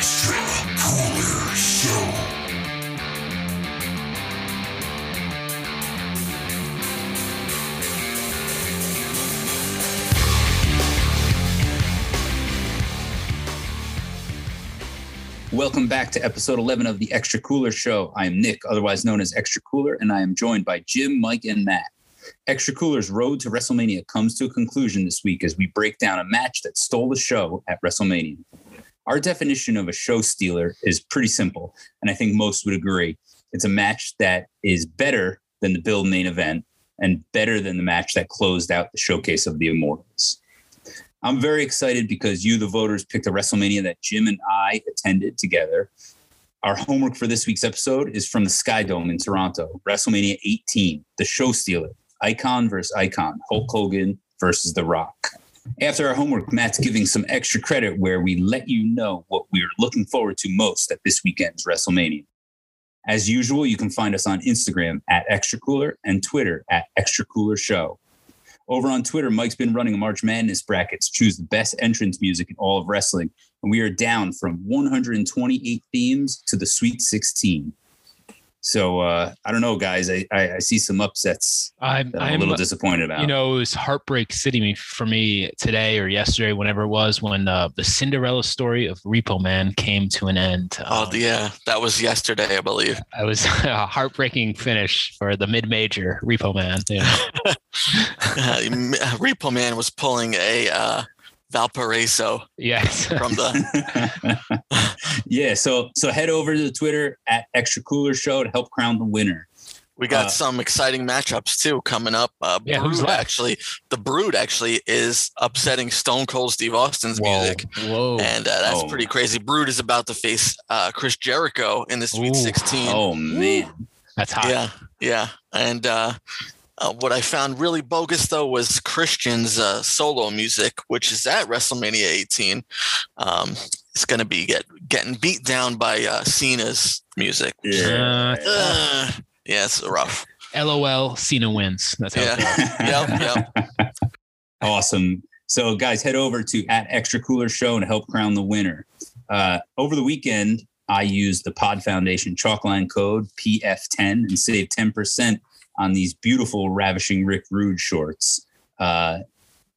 Extra Cooler Show. Welcome back to episode 11 of the Extra Cooler Show. I am Nick, otherwise known as Extra Cooler, and I am joined by Jim, Mike, and Matt. Extra Cooler's road to WrestleMania comes to a conclusion this week as we break down a match that stole the show at WrestleMania. Our definition of a show stealer is pretty simple, and I think most would agree. It's a match that is better than the Bill main event and better than the match that closed out the showcase of the Immortals. I'm very excited because you, the voters, picked a WrestleMania that Jim and I attended together. Our homework for this week's episode is from the Sky Dome in Toronto, WrestleMania 18, the show stealer, icon versus icon, Hulk Hogan versus The Rock. After our homework, Matt's giving some extra credit where we let you know what we're looking forward to most at this weekend's WrestleMania. As usual, you can find us on Instagram at Extra Cooler and Twitter at Extra Cooler Show. Over on Twitter, Mike's been running a March Madness bracket to choose the best entrance music in all of wrestling. And we are down from 128 themes to the Sweet 16. So uh, I don't know, guys. I, I, I see some upsets. I'm, that I'm, I'm a little disappointed about. You know, it was heartbreak city for me today or yesterday, whenever it was, when uh, the Cinderella story of Repo Man came to an end. Oh, Um, yeah. That was yesterday, I believe. I was a heartbreaking finish for the mid-major Repo Man. you know. Repo Man was pulling a uh, Valparaiso yes. from the. yeah. So so head over to the Twitter at Extra Cooler Show to help crown the winner. We got Uh, some exciting matchups too coming up. Uh, Yeah, who's left? actually, the Brood actually is upsetting Stone Cold Steve Austin's music, Whoa. and uh, that's Oh. pretty crazy. Brood is about to face uh, Chris Jericho in the Sweet Ooh. 16. Oh man. That's hot. Yeah, yeah. And uh, what I found really bogus though was Christian's uh, solo music, which is at WrestleMania 18. Um, it's going to be get getting beat down by uh, Cena's music. Yeah. Uh, yeah, it's rough. LOL, Cena wins. That's how it Yeah. goes. Yep, awesome. So, guys, head over to at Extra Cooler Show and help crown the winner. Uh, over the weekend, I used the Pod Foundation chalkline code PF10 and saved 10% on these beautiful Ravishing Rick Rude shorts. Uh,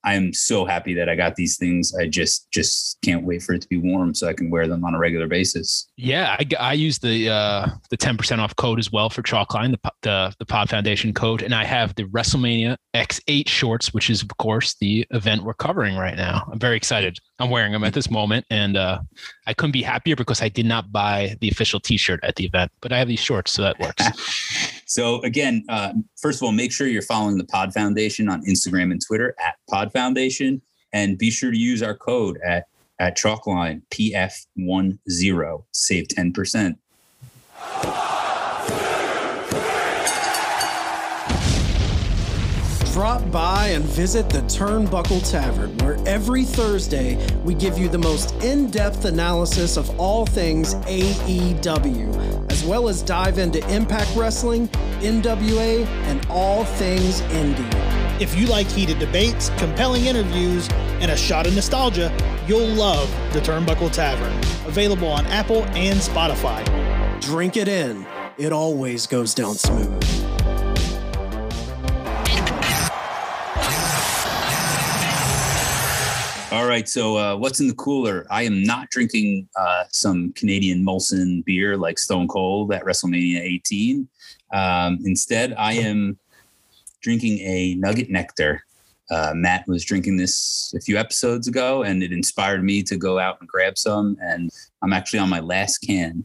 I am so happy that I got these things. I just just can't wait for it to be warm so I can wear them on a regular basis. Yeah, I, I use the uh, the ten percent off code as well for Chalkline, the the the Pod Foundation code, and I have the WrestleMania X8 shorts, which is of course the event we're covering right now. I'm very excited. I'm wearing them at this moment, and uh, I couldn't be happier because I did not buy the official T-shirt at the event, but I have these shorts, so that works. So again, uh, first of all, make sure you're following the Pod Foundation on Instagram and Twitter at Pod Foundation, and be sure to use our code at at Chalkline PF10. Save ten percent. Drop by and visit the Turnbuckle Tavern, where every Thursday we give you the most in depth analysis of all things AEW, as well as dive into Impact Wrestling, NWA, and all things indie. If you like heated debates, compelling interviews, and a shot of nostalgia, you'll love the Turnbuckle Tavern. Available on Apple and Spotify. Drink it in, it always goes down smooth. All right. So uh, what's in the cooler? I am not drinking uh, some Canadian Molson beer like Stone Cold at WrestleMania 18. Um, instead, I am drinking a Nugget Nectar. Uh, Matt was drinking this a few episodes ago, and it inspired me to go out and grab some. And I'm actually on my last can.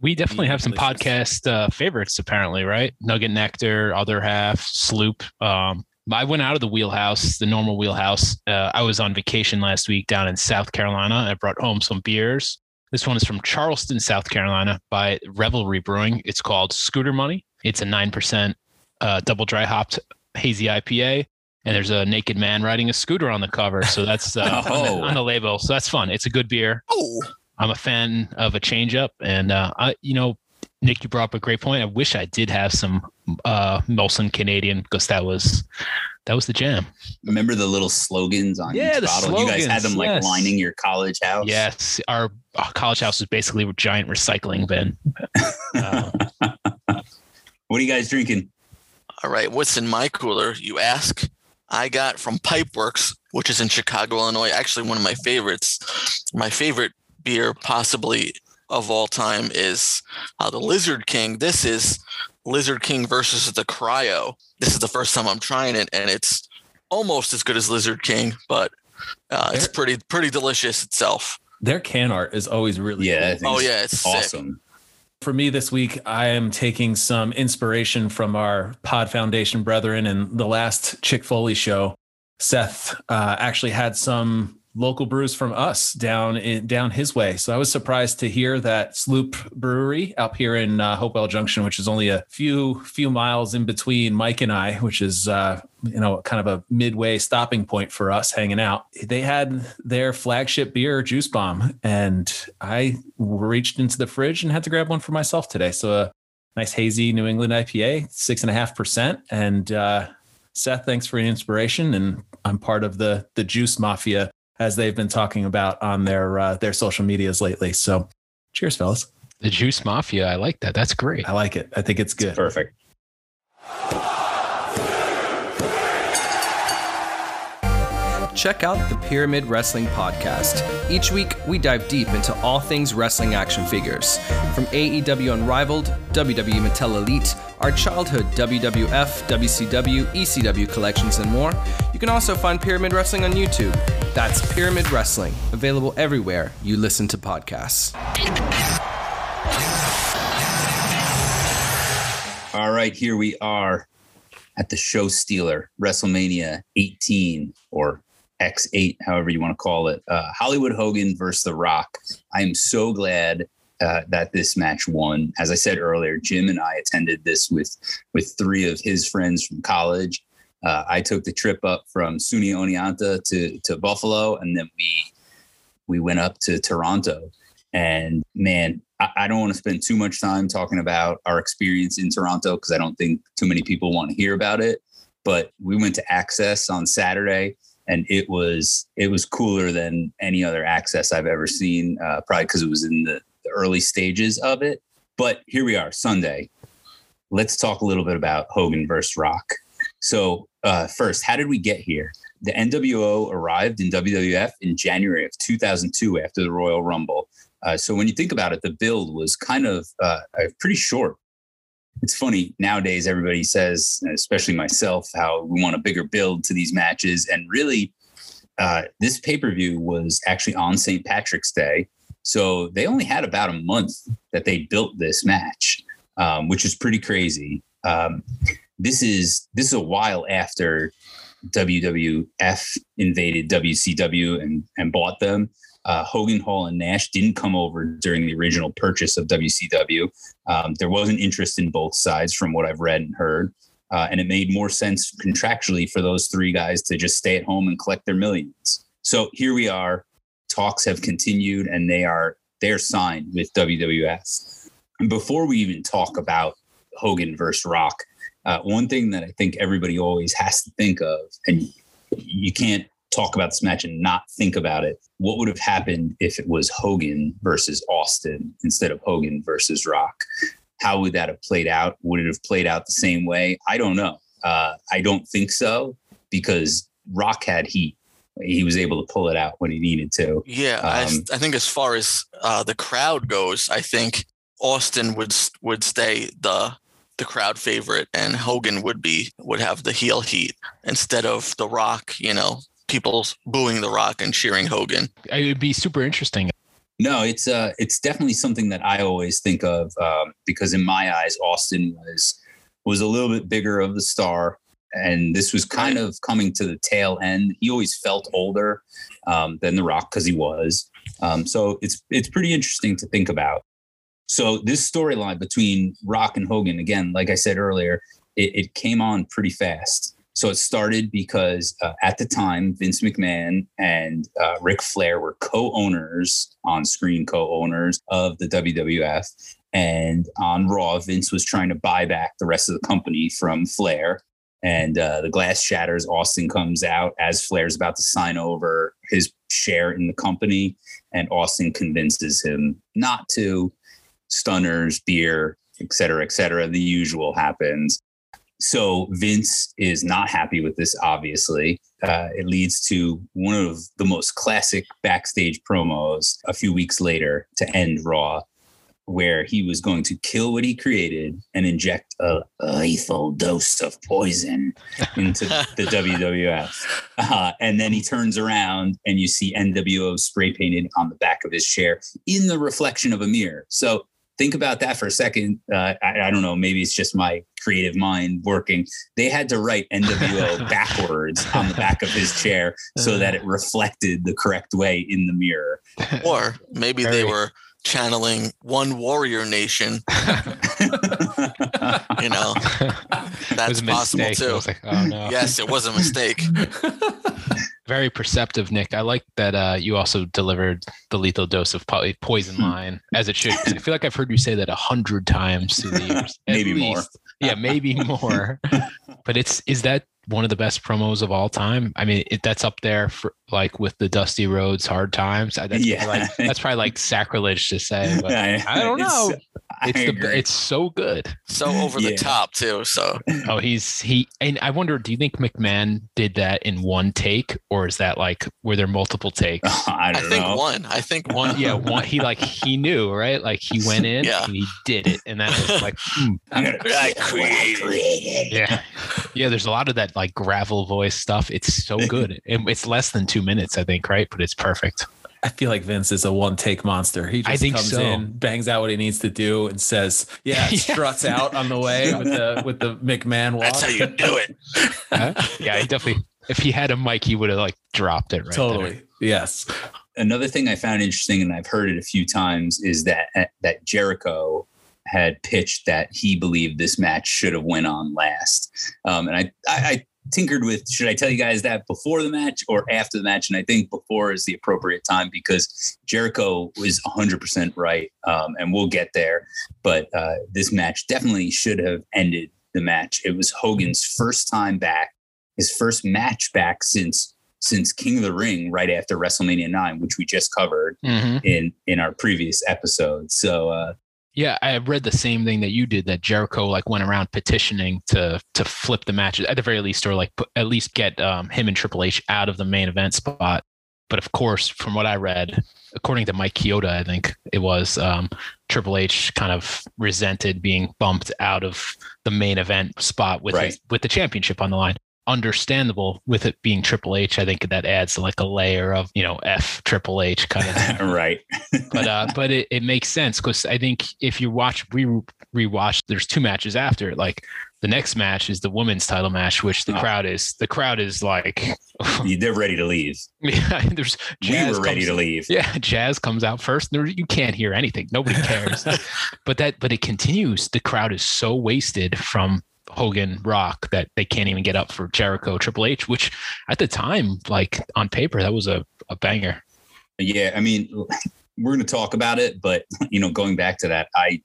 We definitely have some podcast uh, favorites, apparently, right? Nugget Nectar, Other Half, Sloop. Um, I went out of the wheelhouse, the normal wheelhouse. Uh, I was on vacation last week down in South Carolina. I brought home some beers. This one is from Charleston, South Carolina, by Revelry Brewing. It's called Scooter Money. It's a nine percent uh, double dry hopped hazy IPA, and there's a naked man riding a scooter on the cover. So that's uh, on, the, Oh. on the label. So that's fun. It's a good beer. Oh, I'm a fan of a change up, and uh, I, you know, Nick, you brought up a great point. I wish I did have some uh, Molson Canadian because that was That was the jam. Remember the little slogans on Yeah, each the bottle? you guys had them like yes. lining your college house. Yes, our uh, college house was basically a giant recycling bin. Uh, What are you guys drinking? All right, what's in my cooler? You ask. I got from Pipeworks, which is in Chicago, Illinois. Actually, one of my favorites. My favorite beer, possibly of all time, is uh, the Lizard King. This is Lizard King versus the Cryo. This is the first time I'm trying it, and it's almost as good as Lizard King, but uh, it's pretty pretty delicious itself. Their can art is always really Yeah, cool. Oh yeah, it's sick. awesome. For me this week, I am taking some inspiration from our Pod Foundation brethren and the last Chick Foley show. Seth uh, actually had some local brews from us down in down his way. So I was surprised to hear that Sloop Brewery up here in uh, Hopewell Junction, which is only a few few miles in between Mike and I, which is uh, you know kind of a midway stopping point for us hanging out. They had their flagship beer, Juice Bomb, and I reached into the fridge and had to grab one for myself today. So a nice hazy New England IPA, six and a half percent, and uh, Seth, thanks for the inspiration, and I'm part of the the Juice Mafia as they've been talking about on their uh, their social medias lately. So, cheers, fellas. the Juice Mafia, I like that. That's great. I like it. I think it's good. Perfect. Check out the Pyramid Wrestling Podcast. Each week, we dive deep into all things wrestling action figures. From AEW Unrivaled, WWE Mattel Elite, our childhood WWF, WCW, ECW collections, and more, you can also find Pyramid Wrestling on YouTube. That's Pyramid Wrestling, available everywhere you listen to podcasts. All right, here we are at the show stealer WrestleMania 18 or X8, however you want to call it. Uh, Hollywood Hogan versus The Rock. I am so glad uh, that this match won. As I said earlier, Jim and I attended this with with three of his friends from college. Uh, I took the trip up from SUNY Oneonta to to Buffalo, and then we we went up to Toronto. And man, I, I don't want to spend too much time talking about our experience in Toronto because I don't think too many people want to hear about it. But we went to Axxess on Saturday, and it was it was cooler than any other Axxess I've ever seen. Uh, probably because it was in the, the early stages of it. But here we are, Sunday. Let's talk a little bit about Hogan versus Rock. So uh, first, how did we get here? The NWO arrived in WWF in January of 2002 after the Royal Rumble. Uh, so when you think about it, the build was kind of uh, pretty short. It's funny nowadays. Everybody says, especially myself, how we want a bigger build to these matches, and really, uh, this pay per view was actually on St. Patrick's Day, so they only had about a month that they built this match, um, which is pretty crazy. Um, this is this is a while after WWF invaded WCW and and bought them. Uh, Hogan, Hall, and Nash didn't come over during the original purchase of WCW. Um, there was an interest in both sides, from what I've read and heard, uh, and it made more sense contractually for those three guys to just stay at home and collect their millions. So here we are. Talks have continued, and they are they're signed with WWF. And before we even talk about Hogan versus Rock, uh, one thing that I think everybody always has to think of, and you can't talk about this match and not think about it. What would have happened if it was Hogan versus Austin instead of Hogan versus Rock? How would that have played out? Would it have played out the same way? I don't know. Uh, I don't think so because Rock had heat. He was able to pull it out when he needed to. Yeah, I, Um, I think as far as uh, the crowd goes, I think Austin would would stay the the crowd favorite, and Hogan would be would have the heel heat instead of The Rock. You know, people booing The Rock and cheering Hogan. It would be super interesting. No, it's uh, it's definitely something that I always think of um, because in my eyes, Austin was was a little bit bigger of the star, and this was kind of coming to the tail end. He always felt older um, than The Rock because he was. Um, so it's it's pretty interesting to think about. So this storyline between Rock and Hogan, again, like I said earlier, it, it came on pretty fast. So it started because uh, at the time, Vince McMahon and uh, Ric Flair were co-owners, on-screen co-owners of the WWF. And on Raw, Vince was trying to buy back the rest of the company from Flair. and uh, the glass shatters. Austin comes out as Flair's about to sign over his share in the company, and Austin convinces him not to. Stunners, beer, et cetera, et cetera. The usual happens. So Vince is not happy with this, obviously. Uh, it leads to one of the most classic backstage promos a few weeks later to end Raw, where he was going to kill what he created and inject a lethal dose of poison into the WWF. Uh, and then he turns around and you see NWO spray painted on the back of his chair in the reflection of a mirror. So think about that for a second. Uh, I, I, don't know. Maybe it's just my creative mind working. They had to write NWO backwards on the back of his chair so that it reflected the correct way in the mirror. Or maybe Very. they were channeling one warrior nation. you know, that's possible too. Like, oh, no. Yes, it was a mistake very perceptive, Nick. I like that uh, you also delivered the lethal dose of po- poison hmm. line as it should. I feel like I've heard you say that a hundred times through the years. maybe more. Yeah, maybe more. but it's is that one of the best promos of all time? I mean, it, that's up there for like with the Dusty Rhodes Hard Times. That's yeah, probably like, that's probably like sacrilege to say. But I, I don't know. It's, it's the it's so good, so over yeah. the top too. So oh, he's he and I wonder, do you think McMahon did that in one take, or is that like were there multiple takes? I, I think one. I think one. Yeah, one. He like he knew right, like he went in yeah. and he did it, and that was like hmm. I created. Yeah, yeah. There's a lot of that like gravel voice stuff. It's so good. And it's less than two minutes, I think, right? But it's perfect. I feel like Vince is a one take monster. He just comes so. in, bangs out what he needs to do, and says, "Yeah," struts out on the way with the with the McMahon walk. That's how you do it. Yeah, he definitely. If he had a mic, he would have like dropped it right. Totally. There. Yes. Another thing I found interesting, and I've heard it a few times, is that that Jericho had pitched that he believed this match should have went on last. Um, and I, I, tinkered with should I tell you guys that before the match or after the match? And I think before is the appropriate time because Jericho was 100% right. Um, and we'll get there. But uh, this match definitely should have ended the match. It was Hogan's first time back, his first match back since since King of the Ring right after WrestleMania 9, which we just covered mm-hmm. in in our previous episode. So uh, yeah, I read the same thing that you did. That Jericho like went around petitioning to to flip the match at the very least, or like at least get um, him and Triple H out of the main event spot. But of course, from what I read, according to Mike Chioda, I think it was um, Triple H kind of resented being bumped out of the main event spot with right. his, with the championship on the line understandable with it being Triple H. I think that adds like a layer of you know F Triple H kind of right. but uh, but it, it makes sense because I think if you watch we rewatch, there's two matches after like the next match is the women's title match, which the oh. crowd is the crowd is like they're ready to leave. Yeah, there's Jazz we were ready to leave. Yeah, Jazz comes out first. There, you can't hear anything. Nobody cares. but that but it continues. The crowd is so wasted from Hogan Rock that they can't even get up for Jericho Triple H, which at the time, like on paper, that was a, a banger. Yeah, I mean, we're going to talk about it, but you know, going back to that, I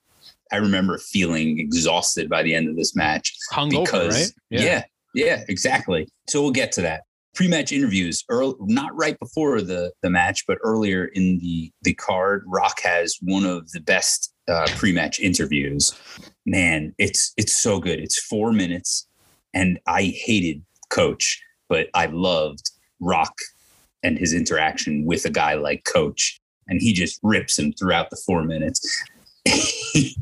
I remember feeling exhausted by the end of this match Hungover, because right? yeah. yeah, yeah, exactly. So we'll get to that. Pre-match interviews, early, not right before the the match, but earlier in the the card. Rock has one of the best uh, pre-match interviews. Man, it's it's so good. It's four minutes, and I hated Coach, but I loved Rock and his interaction with a guy like Coach, and he just rips him throughout the four minutes. he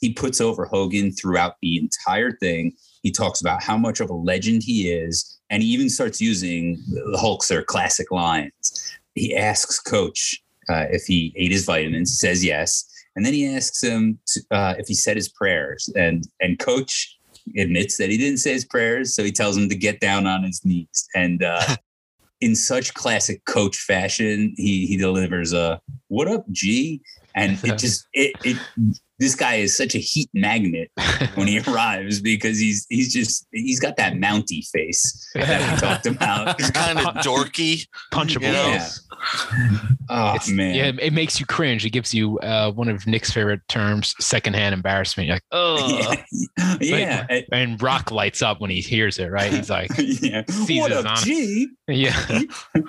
he puts over Hogan throughout the entire thing. He talks about how much of a legend he is, and he even starts using the Hulkster classic lines. He asks Coach uh, if he ate his vitamins, says yes, and then he asks him to, uh, if he said his prayers, and and Coach admits that he didn't say his prayers, so he tells him to get down on his knees. And uh, in such classic Coach fashion, he he delivers a "What up, G?" and it just it it this guy is such a heat magnet when he arrives because he's he's just he's got that mounty face that we talked about. He's kind of dorky, punchable. Yeah. Oh It's, man. Yeah, it makes you cringe. It gives you uh, one of Nick's favorite terms, secondhand embarrassment. You're like, oh. yeah. yeah. And Rock lights up when he hears it, right? He's like, yeah. Sees What his up, honor. G? yeah. And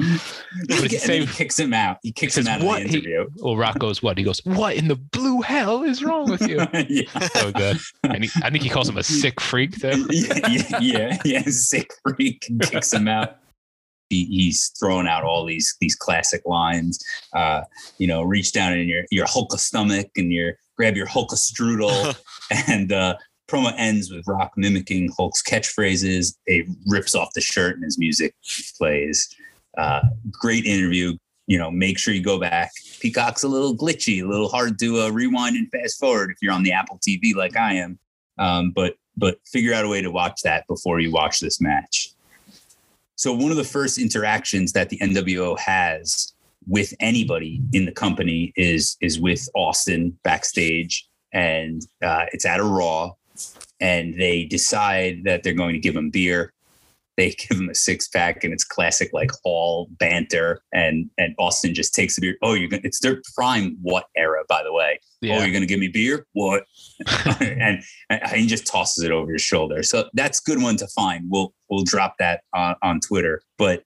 did he then say? he kicks him out. He kicks Says, him out of "What?" the He- interview. Well, Rock goes, what? He goes, what in the blue hell is wrong with you? yeah. so good. And he, I think he calls him a sick freak, too. yeah, yeah, yeah, yeah, sick freak and kicks him out. He, he's throwing out all these these classic lines. Uh, you know, reach down in your your Hulk stomach and your grab your Hulk strudel, and uh, promo ends with Rock mimicking Hulk's catchphrases. He rips off the shirt and his music plays. Uh, great interview. You know, make sure you go back. Peacock's a little glitchy, a little hard to uh, rewind and fast forward if you're on the Apple TV like I am. Um, but but figure out a way to watch that before you watch this match. So one of the first interactions that the NWO has with anybody in the company is is with Austin backstage, and uh, it's at a Raw, and they decide that they're going to give him beer. They give him a six pack, and it's classic like all banter. And and Austin just takes the beer. Oh, you're gonna. It's their prime what era, by the way. Oh, you're gonna give me beer? What? and, and he just tosses it over his shoulder. So that's a good one to find. We'll we'll drop that on, on Twitter. But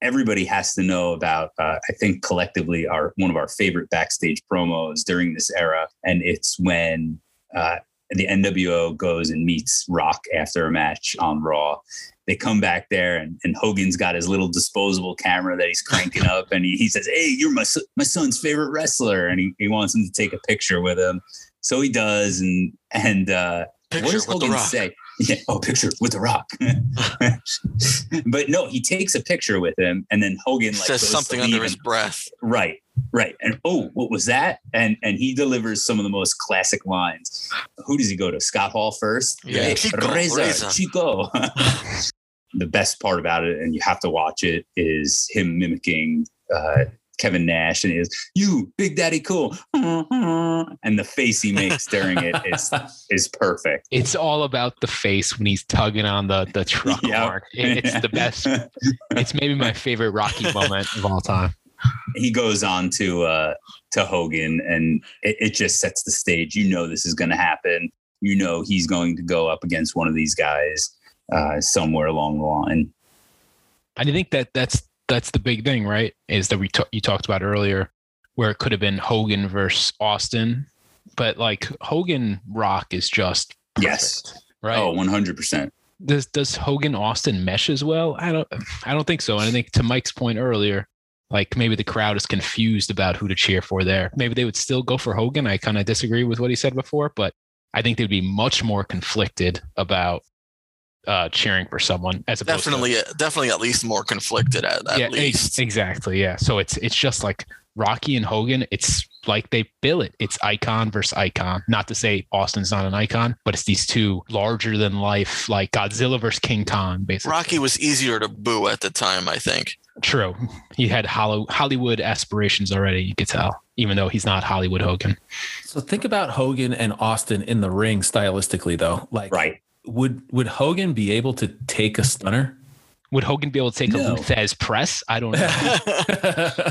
everybody has to know about. Uh, I think collectively, our one of our favorite backstage promos during this era, and it's when uh, the NWO goes and meets Rock after a match on Raw. They come back there, and, and Hogan's got his little disposable camera that he's cranking up, and he, he says, "Hey, you're my son- my son's favorite wrestler," and he, he wants him to take a picture with him. So he does, and and uh, what does Hogan say? Yeah, oh, picture with the Rock. but no, he takes a picture with him, and then Hogan like Says something leave under his breath. Right, right. And oh, what was that? And and he delivers some of the most classic lines. Who does he go to? Scott Hall first. Yeah, Hey, Chico, Reza, Reza. Chico. the best part about it, and you have to watch it, is him mimicking uh, Kevin Nash, and he is you, Big Daddy Cool, and the face he makes during it is is perfect. It's all about the face when he's tugging on the, the truck Yeah. horn. It- it's the best. It's maybe my favorite Rocky moment of all time. he goes on to uh to Hogan and it, it just sets the stage. You know this is gonna happen. You know he's going to go up against one of these guys uh somewhere along the line. I think that that's that's the big thing, right? Is that we ta- you talked about earlier, where it could have been Hogan versus Austin, but like Hogan Rock is just Yes. right? Oh, 100 percent. does does Hogan Austin mesh as well? I don't I don't think so. And I think to Mike's point earlier, like maybe the crowd is confused about who to cheer for there. Maybe they would still go for Hogan. I kind of disagree with what he said before, but I think they'd be much more conflicted about uh cheering for someone as opposed to Definitely, definitely at least more conflicted at, at yeah, ex- least. exactly. Yeah. So it's it's just like Rocky and Hogan. It's like they bill it. It's icon versus icon. Not to say Austin's not an icon, but it's these two larger than life, like Godzilla versus King Kong, basically. Rocky was easier to boo at the time, I think. True. He had Hollow, Hollywood aspirations already. You could tell, even though he's not Hollywood Hogan. So think about Hogan and Austin in the ring stylistically, though. Like, Right. Would would Hogan be able to take a stunner? Would Hogan be able to take No. a Lou Thesz press? I don't know.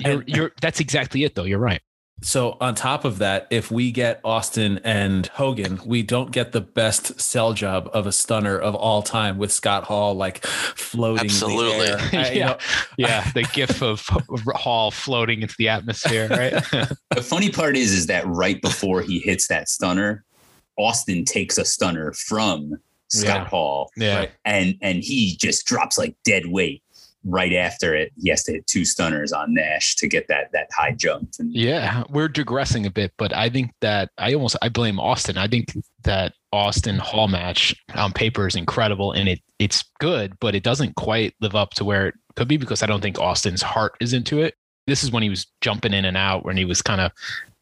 you're, you're, that's exactly it, though. You're right. So on top of that, if we get Austin and Hogan, we don't get the best sell job of a stunner of all time with Scott Hall like floating. Absolutely. The air. I- Yeah. know, Yeah, the gif of Hall floating into the atmosphere, right? The funny part is is that right before he hits that stunner, Austin takes a stunner from Scott Yeah. Hall yeah. Right. and and he just drops like dead weight right after it. He has to hit two stunners on Nash to get that that high jump. And Yeah, we're digressing a bit, but I think that I almost I blame Austin. I think that Austin Hall match on paper is incredible and it it's good, but it doesn't quite live up to where it could be because I don't think Austin's heart is into it. This is when he was jumping in and out when he was kind of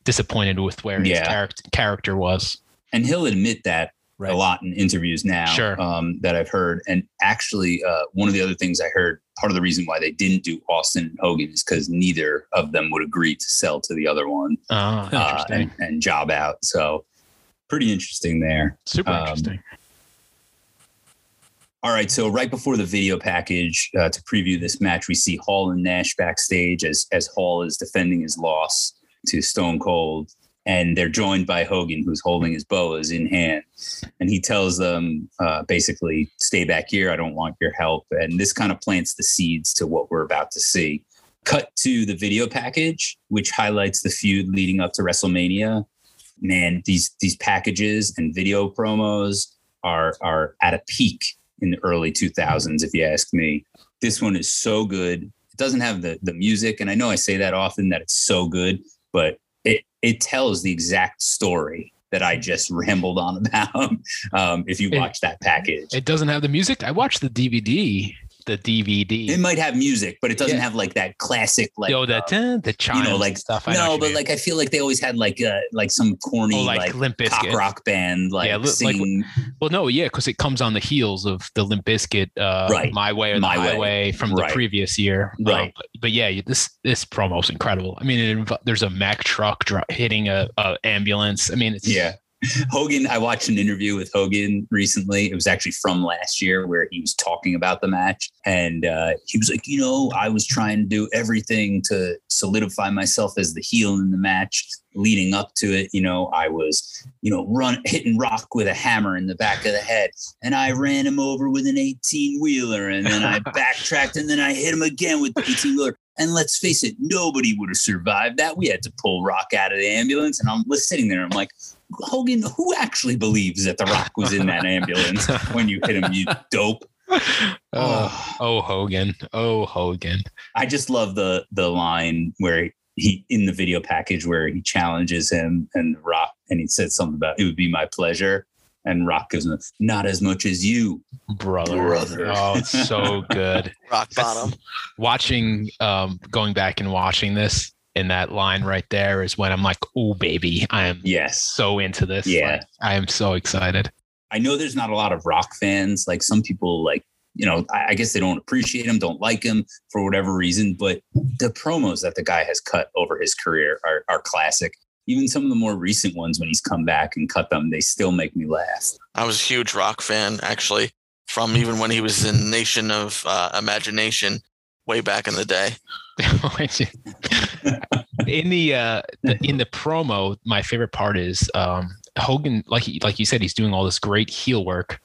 disappointed with where his Yeah. character character was. And he'll admit that Right. a lot in interviews now Sure. um, that I've heard. And actually, uh, one of the other things I heard, part of the reason why they didn't do Austin and Hogan is because neither of them would agree to sell to the other one Oh, uh, and, and job out. So pretty interesting there. Super um, interesting. All right, so right before the video package uh, to preview this match, we see Hall and Nash backstage as as Hall is defending his loss to Stone Cold, and they're joined by Hogan, who's holding his boas in hand, and he tells them uh, basically, "Stay back here. I don't want your help." And this kind of plants the seeds to what we're about to see. Cut to the video package, which highlights the feud leading up to WrestleMania. Man, these these packages and video promos are are at a peak in the early 2000s, if you ask me. This one is so good. It doesn't have the the music, and I know I say that often that it's so good, but it it tells the exact story that I just rambled on about. Um, if you It- watch that package, It doesn't have the music. I watched the DVD. The DVD. it might have music, but it doesn't Yeah. have like that classic like Yo, uh, that uh, the chimes you know like stuff. I no, but mean. like I feel like they always had like uh like some corny Oh, like, like Limp Bizkit. rock band like Yeah, li- like singing Well, no, yeah, because it comes on the heels of the Limp Bizkit, uh, Right. My Way or the My Way. Highway from Right. the previous year. Right. Um, but, but yeah, this this promo is incredible. I mean, it, inv- there's a Mack truck hitting a, a ambulance. I mean, it's Yeah. Hogan, I watched an interview with Hogan recently. It was actually from last year where he was talking about the match. And uh, he was like, you know, I was trying to do everything to solidify myself as the heel in the match leading up to it. You know, I was, you know, run hitting rock with a hammer in the back of the head. And I ran him over with an 18 wheeler. And then I backtracked and then I hit him again with the 18 wheeler. And let's face it, nobody would have survived that. We had to pull Rock out of the ambulance. And I'm was sitting there. I'm like, Hogan, who actually believes that The Rock was in that ambulance when you hit him, you dope? oh, oh Hogan, oh Hogan. I just love the the line where he in the video package where he challenges him and Rock and he said something about it would be my pleasure. And Rock goes, not as much as you. brother. Brother. Oh, it's so good. Rock bottom. watching, um, going back and watching this, and that line right there is when I'm like, oh baby, I am Yes. so into this. Yeah. Like, I am so excited. I know there's not a lot of rock fans. Like some people, like you know, I, I guess they don't appreciate him, don't like him for whatever reason. But the promos that the guy has cut over his career are, are classic. Even some of the more recent ones, when he's come back and cut them, they still make me laugh. I was a huge rock fan, actually, from even when he was in Nation of uh, Imagination way back in the day. in the uh the, in the promo my favorite part is um hogan like he, like you said he's doing all this great heel work.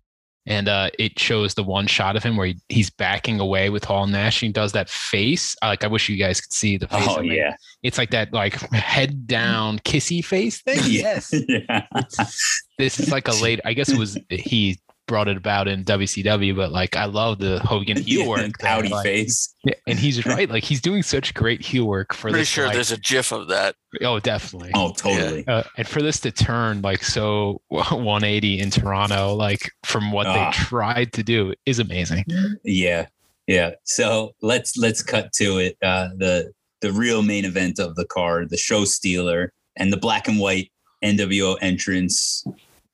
And uh it shows the one shot of him where he, he's backing away with hall nash and he does that face. Like i wish you guys could see the face Oh yeah, it's like that like head down kissy face thing. Yes, yeah. this is like a late i guess it was he brought it about in wcw but like i love the hogan heel Yeah, work there, pouty like- face. and he's right like he's doing such great heel work for Pretty this sure like- there's a GIF of that. oh definitely Oh, totally. uh, and for this to turn like so 180 in Toronto, like from what Ah. they tried to do, is amazing. Yeah, yeah. So let's let's cut to it. Uh, the the real main event of the card, the show stealer, and the black and white NWO entrance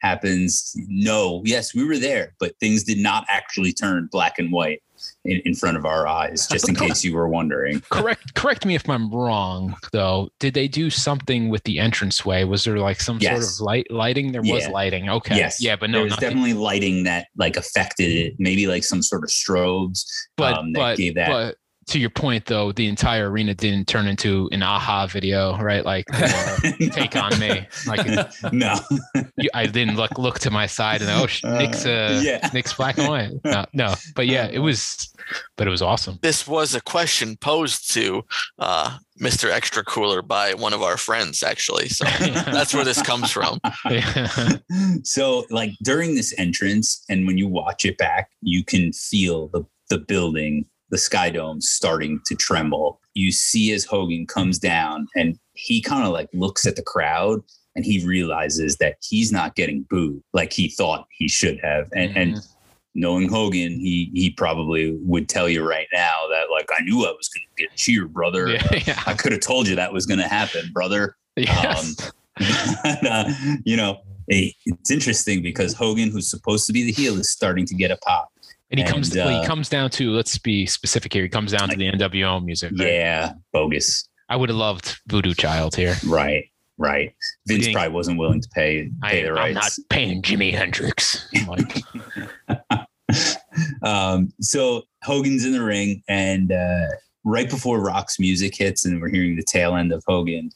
happens. No, yes, we were there, but things did not actually turn black and white in, in front of our eyes. Just in case you were wondering. Correct, correct me if I'm wrong. Though, did they do something with the entranceway? Was there like some sort of light lighting? There was lighting. Okay, Yes, yeah, but no, there was nothing. definitely lighting that like affected it. Maybe like some sort of strobes but um, that but gave that. but to your point though, the entire arena didn't turn into an a-ha video, right? Like uh, take on me. Like no, you- I didn't look look to my side and oh, sh- Nick's uh, yeah. Nick's black and white. No, no, but yeah, it was, but it was awesome. This was a question posed to uh, Mr. Extra Cooler by one of our friends, actually. So that's where this comes from. so like during this entrance and when you watch it back you can feel the the building the sky dome starting to tremble you see as hogan comes down and he kind of like looks at the crowd and he realizes that he's not getting booed like he thought he should have and and knowing hogan he he probably would tell you right now that like i knew i was gonna get cheered brother yeah, yeah. i could have told you that was gonna happen brother Yes. and, uh, you know, it- it's interesting because Hogan, who's supposed to be the heel, is starting to get a pop. And he comes. and, well, uh, he comes down to. Let's be specific here. He comes down to the NWO music. right? Yeah, bogus. I would have loved Voodoo Child here. Right, right. Vince probably wasn't willing to pay I, pay the I'm not paying Jimi Hendrix. Like, Um, so Hogan's in the ring, and uh, right before Rock's music hits, and we're hearing the tail end of Hogan,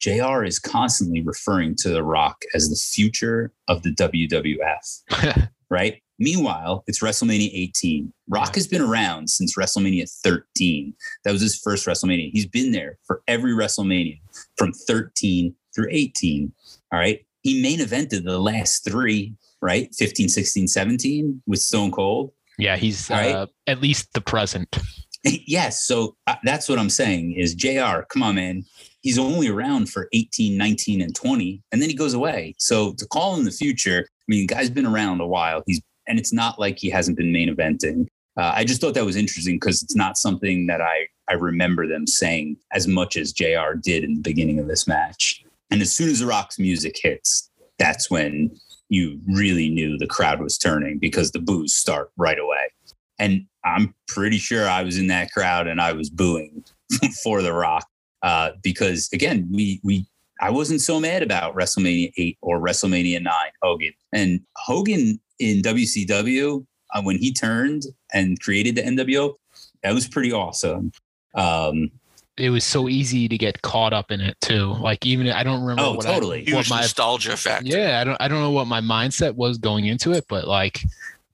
JR is constantly referring to The Rock as the future of the WWF, right? Meanwhile, it's WrestleMania 18. Rock has been around since WrestleMania 13. That was his first WrestleMania. He's been there for every WrestleMania from 13 through 18. All right. He main evented the last three, right? 15, 16, 17 with Stone Cold. Yeah, he's Right. uh, at least the present. yes. So uh, that's what I'm saying is JR, come on, man. He's only around for 18, 19, and 20, and then he goes away. So to call him the future, I mean, the guy's been around a while. He's and it's not like he hasn't been main eventing. Uh, I just thought that was interesting because it's not something that I I remember them saying as much as JR did in the beginning of this match. And as soon as The Rock's music hits, that's when you really knew the crowd was turning because the boos start right away. And I'm pretty sure I was in that crowd and I was booing for The Rock uh, because again, we we I wasn't so mad about WrestleMania eight or WrestleMania nine Hogan and Hogan in WCW uh, when he turned and created the NWO. That was pretty awesome. Um, It was so easy to get caught up in it too. Like even I don't remember Oh, what I- totally. what Huge my nostalgia factor. yeah I don't I don't know what my mindset was going into it, but like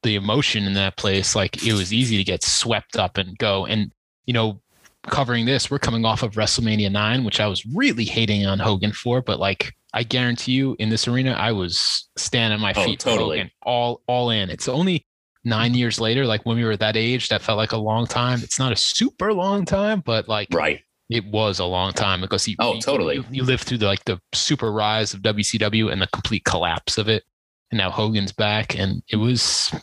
the emotion in that place, like it was easy to get swept up and go. And you know, covering this, we're coming off of WrestleMania nine, which I was really hating on Hogan for, but like I guarantee you, in this arena, I was standing on my Oh, feet, totally. Hogan, all all in. It's only nine years later, like when we were that age, that felt like a long time. It's not a super long time, but like right. it was a long time because you, Oh, totally. you, you lived through the like the super rise of WCW and the complete collapse of it, and now Hogan's back, and it was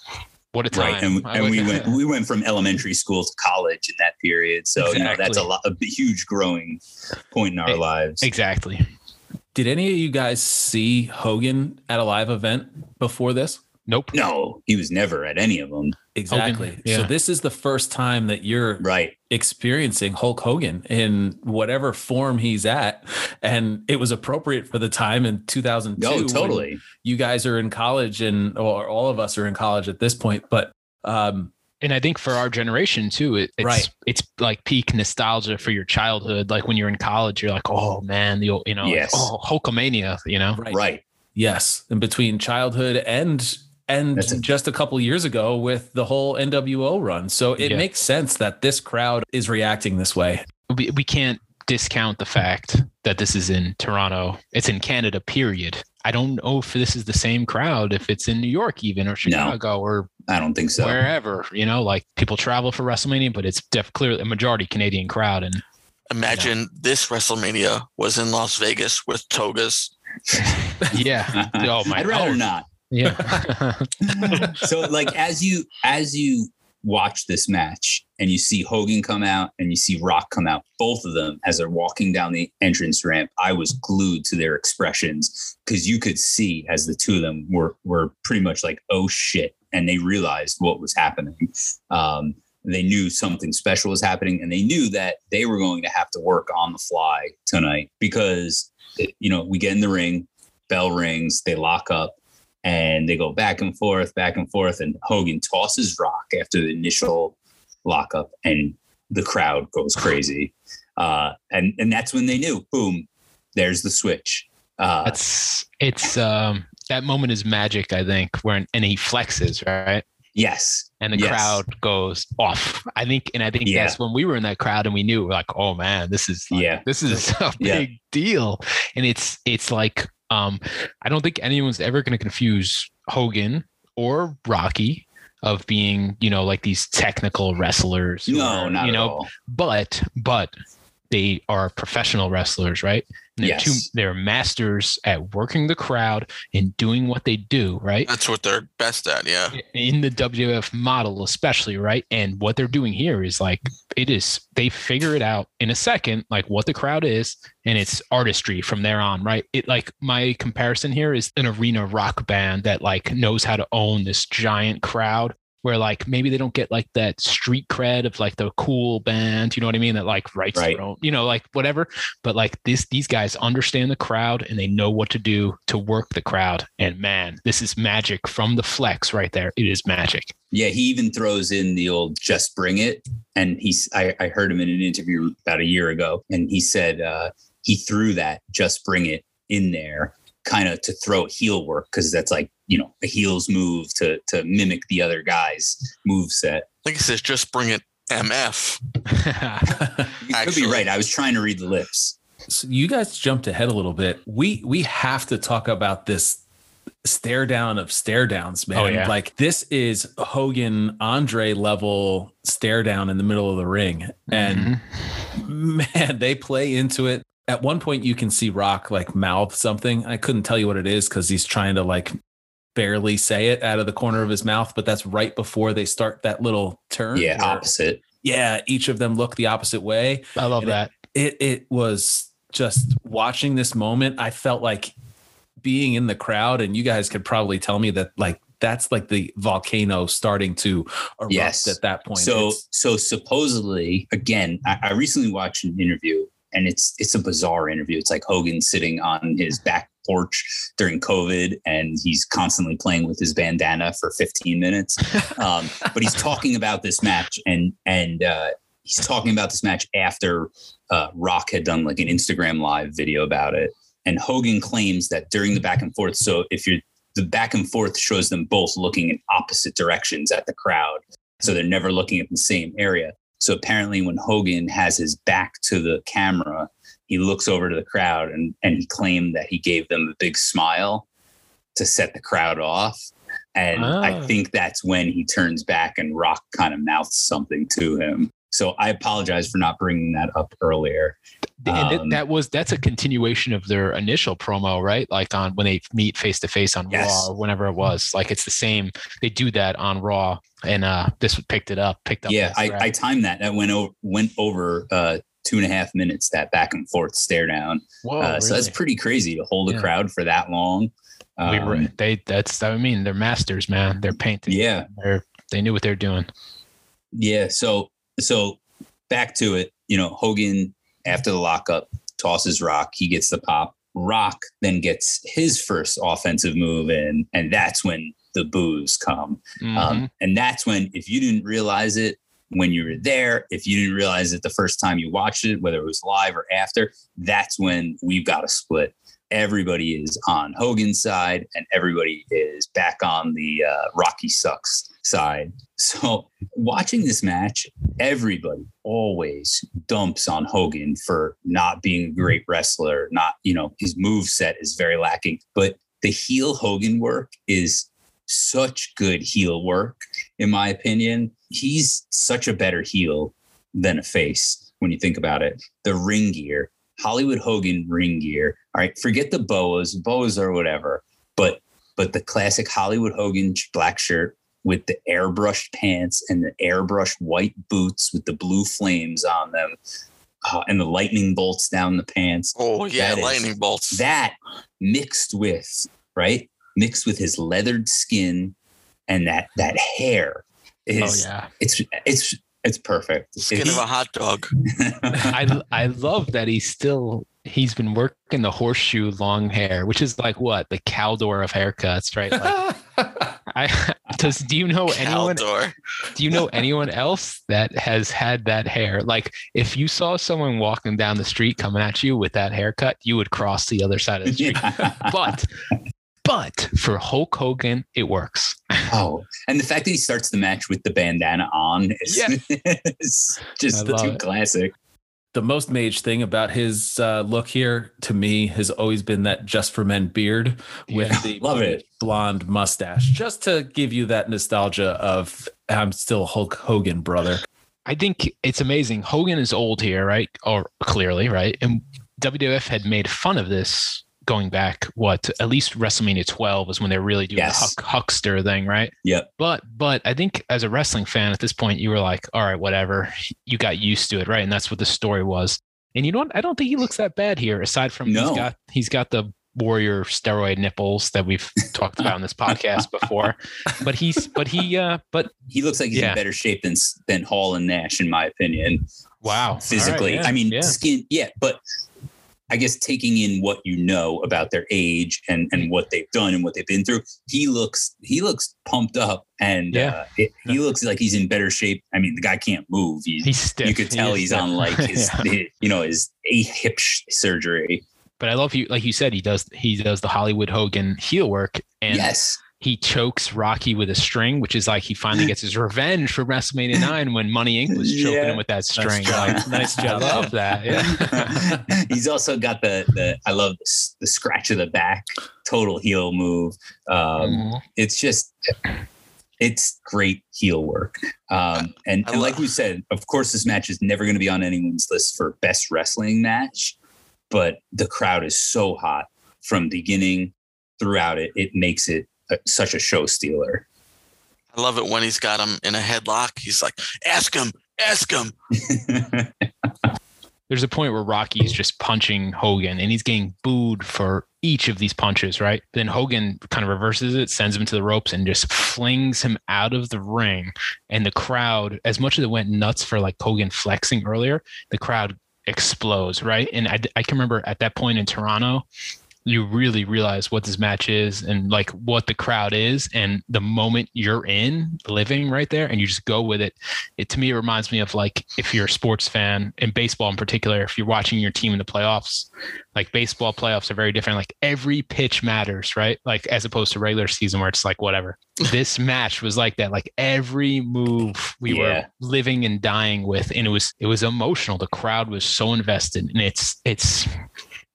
what a time. Right. And, and we went we went from elementary school to college in that period. So you know that's a lot a huge growing point in our Ex- lives. exactly. Did any of you guys see Hogan at a live event before this? Nope. No, he was never at any of them. Exactly. yeah. So this is the first time that you're Right. experiencing Hulk Hogan in whatever form he's at, and it was appropriate for the time in 2002. No, Oh, totally. You guys are in college, and or all of us are in college at this point. But um, And I think for our generation too, it, it's Right. it's like peak nostalgia for your childhood. Like when you're in college, you're like, oh man, the old, you know, like, oh Hulkamania, you know. right, Right. yes, and between childhood and and That's a- just a couple years ago with the whole NWO run, so it Yeah. makes sense that this crowd is reacting this way. we, we can't discount the fact that this is in Toronto. It's in Canada, period. I don't know if this is the same crowd, if it's in New York even or Chicago or I don't think so. wherever, you know, like people travel for WrestleMania, but it's def- clearly a majority Canadian crowd. And Imagine this WrestleMania was in Las Vegas with togas. yeah. Oh my I'd rather God. not. Yeah. so like as you as you watch this match and you see Hogan come out and you see Rock come out, both of them as they're walking down the entrance ramp, I was glued to their expressions because you could see as the two of them were were pretty much like, oh shit, and they realized what was happening. Um, they knew something special was happening, and they knew that they were going to have to work on the fly tonight because you know we get in the ring, bell rings, they lock up and they go back and forth, back and forth. And Hogan tosses Rock after the initial lockup, and the crowd goes crazy. Uh, and and that's when they knew, boom, there's the switch. Uh, That's it's um that moment is magic, I think, where and he flexes, right? yes, And the Yes. crowd goes off. I think, and I think Yeah. that's when we were in that crowd and we knew like, oh man, this is like, Yeah. this is a Yeah. big deal. And it's it's like um I don't think anyone's ever gonna confuse Hogan or Rocky of being, you know, like these technical wrestlers. no, not you at know, all. but but they are professional wrestlers, right? And they're Yes. two, they're masters at working the crowd and doing what they do, right? That's what they're best at. Yeah. In the WWF model, especially, right? And what they're doing here is like it is they figure it out in a second, like what the crowd is, and it's artistry from there on, right? It like my comparison here is an arena rock band that like knows how to own this giant crowd where like maybe they don't get like that street cred of like the cool band, you know what I mean? That like writes Right. their own, you know, like whatever. But like this, these guys understand the crowd and they know what to do to work the crowd. And man, this is magic from the flex right there. It is magic. Yeah, he even throws in the old "just bring it," and he's. I, I heard him in an interview about a year ago, and he said uh, he threw that "just bring it" in there, kind of to throw heel work because that's like you know a heel's move to to mimic the other guy's move set. I think he says just bring it MF. You could be right. I was trying to read the lips. So you guys jumped ahead a little bit. We we have to talk about this stare down of stare downs, man. Oh, yeah. Like this is Hogan Andre level stare down in the middle of the ring. And Mhm. man, they play into it. At one point you can see Rock like mouth something. I couldn't tell you what it is because he's trying to like barely say it out of the corner of his mouth, but that's right before they start that little turn. Yeah, where- opposite. Yeah, each of them look the opposite way I love And it- that. it it was just watching this moment i felt like being in the crowd and you guys could probably tell me that like that's like the volcano starting to erupt Yes. at that point So It's- so supposedly, again, I, I recently watched an interview, and it's it's a bizarre interview. It's like Hogan sitting on his back porch during COVID, and he's constantly playing with his bandana for 15 minutes. Um, but he's talking about this match, and and uh, he's talking about this match after uh, Rock had done like an Instagram live video about it, and Hogan claims that during the back and forth. So if you're the back and forth shows them both looking in opposite directions at the crowd. So they're never looking at the same area. So apparently, when Hogan has his back to the camera, he looks over to the crowd and, and he claimed that he gave them a big smile to set the crowd off. And I Ah. think that's when he turns back and Rock kind of mouths something to him. So I apologize for not bringing that up earlier. Um, that was that's a continuation of their initial promo, right? Like on when they meet face to face on Yes. Raw or whenever it was. Like it's the same. They do that on Raw, and uh this picked it up, picked up. Yeah, I. I timed that. That went over went over uh, two and a half minutes. That back and forth stare down. Whoa, uh, So that's pretty crazy to hold a Yeah. crowd for that long. we were, Um, they that's I mean they're masters, man. They're painting. yeah, They're they knew what they're doing. yeah. So so back to it. You know, Hogan after the lockup tosses Rock. He gets the pop. Rock then gets his first offensive move in, and that's when the boos come. Mhm. Um, and that's when, if you didn't realize it when you were there, if you didn't realize it the first time you watched it, whether it was live or after, that's when we've got a split. Everybody is on Hogan's side, and everybody is back on the uh, Rocky sucks side. So, watching this match, everybody always dumps on Hogan for not being a great wrestler. Not, you know, his move set is very lacking, but the heel Hogan work is such good heel work, in my opinion. He's such a better heel than a face when you think about it. The ring gear, Hollywood Hogan ring gear. All right, forget the boas, boas or whatever, but but the classic Hollywood Hogan black shirt with the airbrushed pants and the airbrushed white boots with the blue flames on them, uh, and the lightning bolts down the pants Oh yeah, That is- lightning bolts. that mixed with right mixed with his leathered skin and that that hair oh is yeah. it's it's it's perfect If Skin he- of a hot dog. I I love that he's still he's been working the horseshoe long hair, which is like what the Caldor of haircuts, right? Like I does do you know anyone Caldor. do you know anyone else that has had that hair? Like if you saw someone walking down the street coming at you with that haircut, you would cross the other side of the street. Yeah. But but for Hulk Hogan, it works. oh and the fact that he starts the match with the bandana on is, is just I love too it. classic the most mage thing about his uh, look here to me has always been that just for men beard with Yeah. the Love it. blonde mustache just to give you that nostalgia of i'm still hulk hogan brother I think it's amazing. Hogan is old here, right? Or clearly, right? And WWF had made fun of this going back, what, at least WrestleMania 12 was when they really doing Yes. the huck, huckster thing, right? Yep. But but I think as a wrestling fan at this point, you were like, all right, whatever. You got used to it, right? And that's what the story was. And you know what? I don't think he looks that bad here, aside from No. he's got he's got the warrior steroid nipples that we've talked about on this podcast before. But he's but he uh but He looks like he's Yeah. in better shape than than Hall and Nash, in my opinion. wow. physically. All right, yeah, I mean, yeah. skin, yeah, but I guess taking in what you know about their age and and what they've done and what they've been through, he looks he looks pumped up and Yeah. uh, it, he looks like he's in better shape. I mean, the guy can't move. He, he's stiff. you could tell is he's stiff. on like his, Yeah. his- you know his a hip sh- surgery. But I love you, like you said, he does he does the Hollywood Hogan heel work, and yes, he chokes Rocky with a string, which is like he finally gets his revenge for WrestleMania nine when Money Inc. was choking Yeah. him with that string. job. Like, Nice I job. love that. Yeah. he's also got the the I love the, the scratch of the back, total heel move. Um, Mhm. it's just it's great heel work um and, I and like we said of course this match is never going to be on anyone's list for best wrestling match but the crowd is so hot from beginning throughout it it makes it a, such a show stealer I love it when he's got him in a headlock. He's like, ask him, ask him. There's a point where Rocky's just punching Hogan and he's getting booed for each of these punches, right? Then Hogan kind of reverses it, sends him to the ropes, and just flings him out of the ring. And the crowd, as much as it went nuts for like Hogan flexing earlier, the crowd explodes, right? And I, I can remember at that point in Toronto, you really realize what this match is and like what the crowd is and the moment you're in living right there and you just go with it. It to me it reminds me of like if you're a sports fan in baseball in particular if you're watching your team in the playoffs like baseball playoffs are very different. Like every pitch matters right? Like as opposed to regular season where it's like whatever. This match was like that. Like every move we were living and dying with and it was it was emotional. The crowd was so invested and it's it's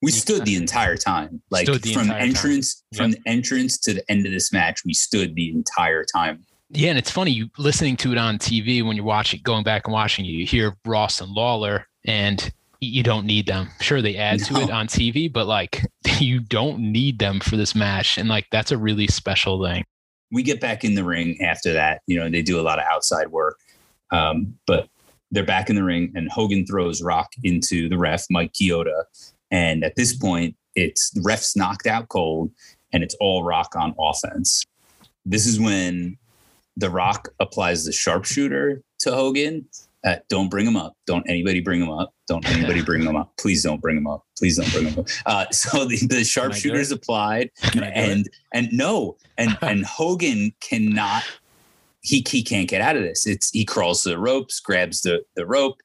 we stood the entire time like from entire time. entrance from the entrance to the end of this match we stood the entire time Yeah, and it's funny you listening to it on TV when you're watching, going back and watching you hear Ross and Lawler, and you don't need them. Sure, they add to it on TV, but like you don't need them for this match, and like that's a really special thing. we get back in the ring after that. You know, they do a lot of outside work, um, but they're back in the ring, and Hogan throws Rock into the ref, Mike Chioda, and at this point, it's the ref's knocked out cold, and it's all Rock on offense. This is when the Rock applies the sharpshooter to Hogan. Uh, don't bring him up. Don't anybody bring him up. Don't anybody bring him up. Please don't bring him up. Please don't bring him up. Uh, so the, the sharpshooter's applied, it? and and no and and hogan cannot he he can't get out of this it's he crawls to the ropes grabs the the rope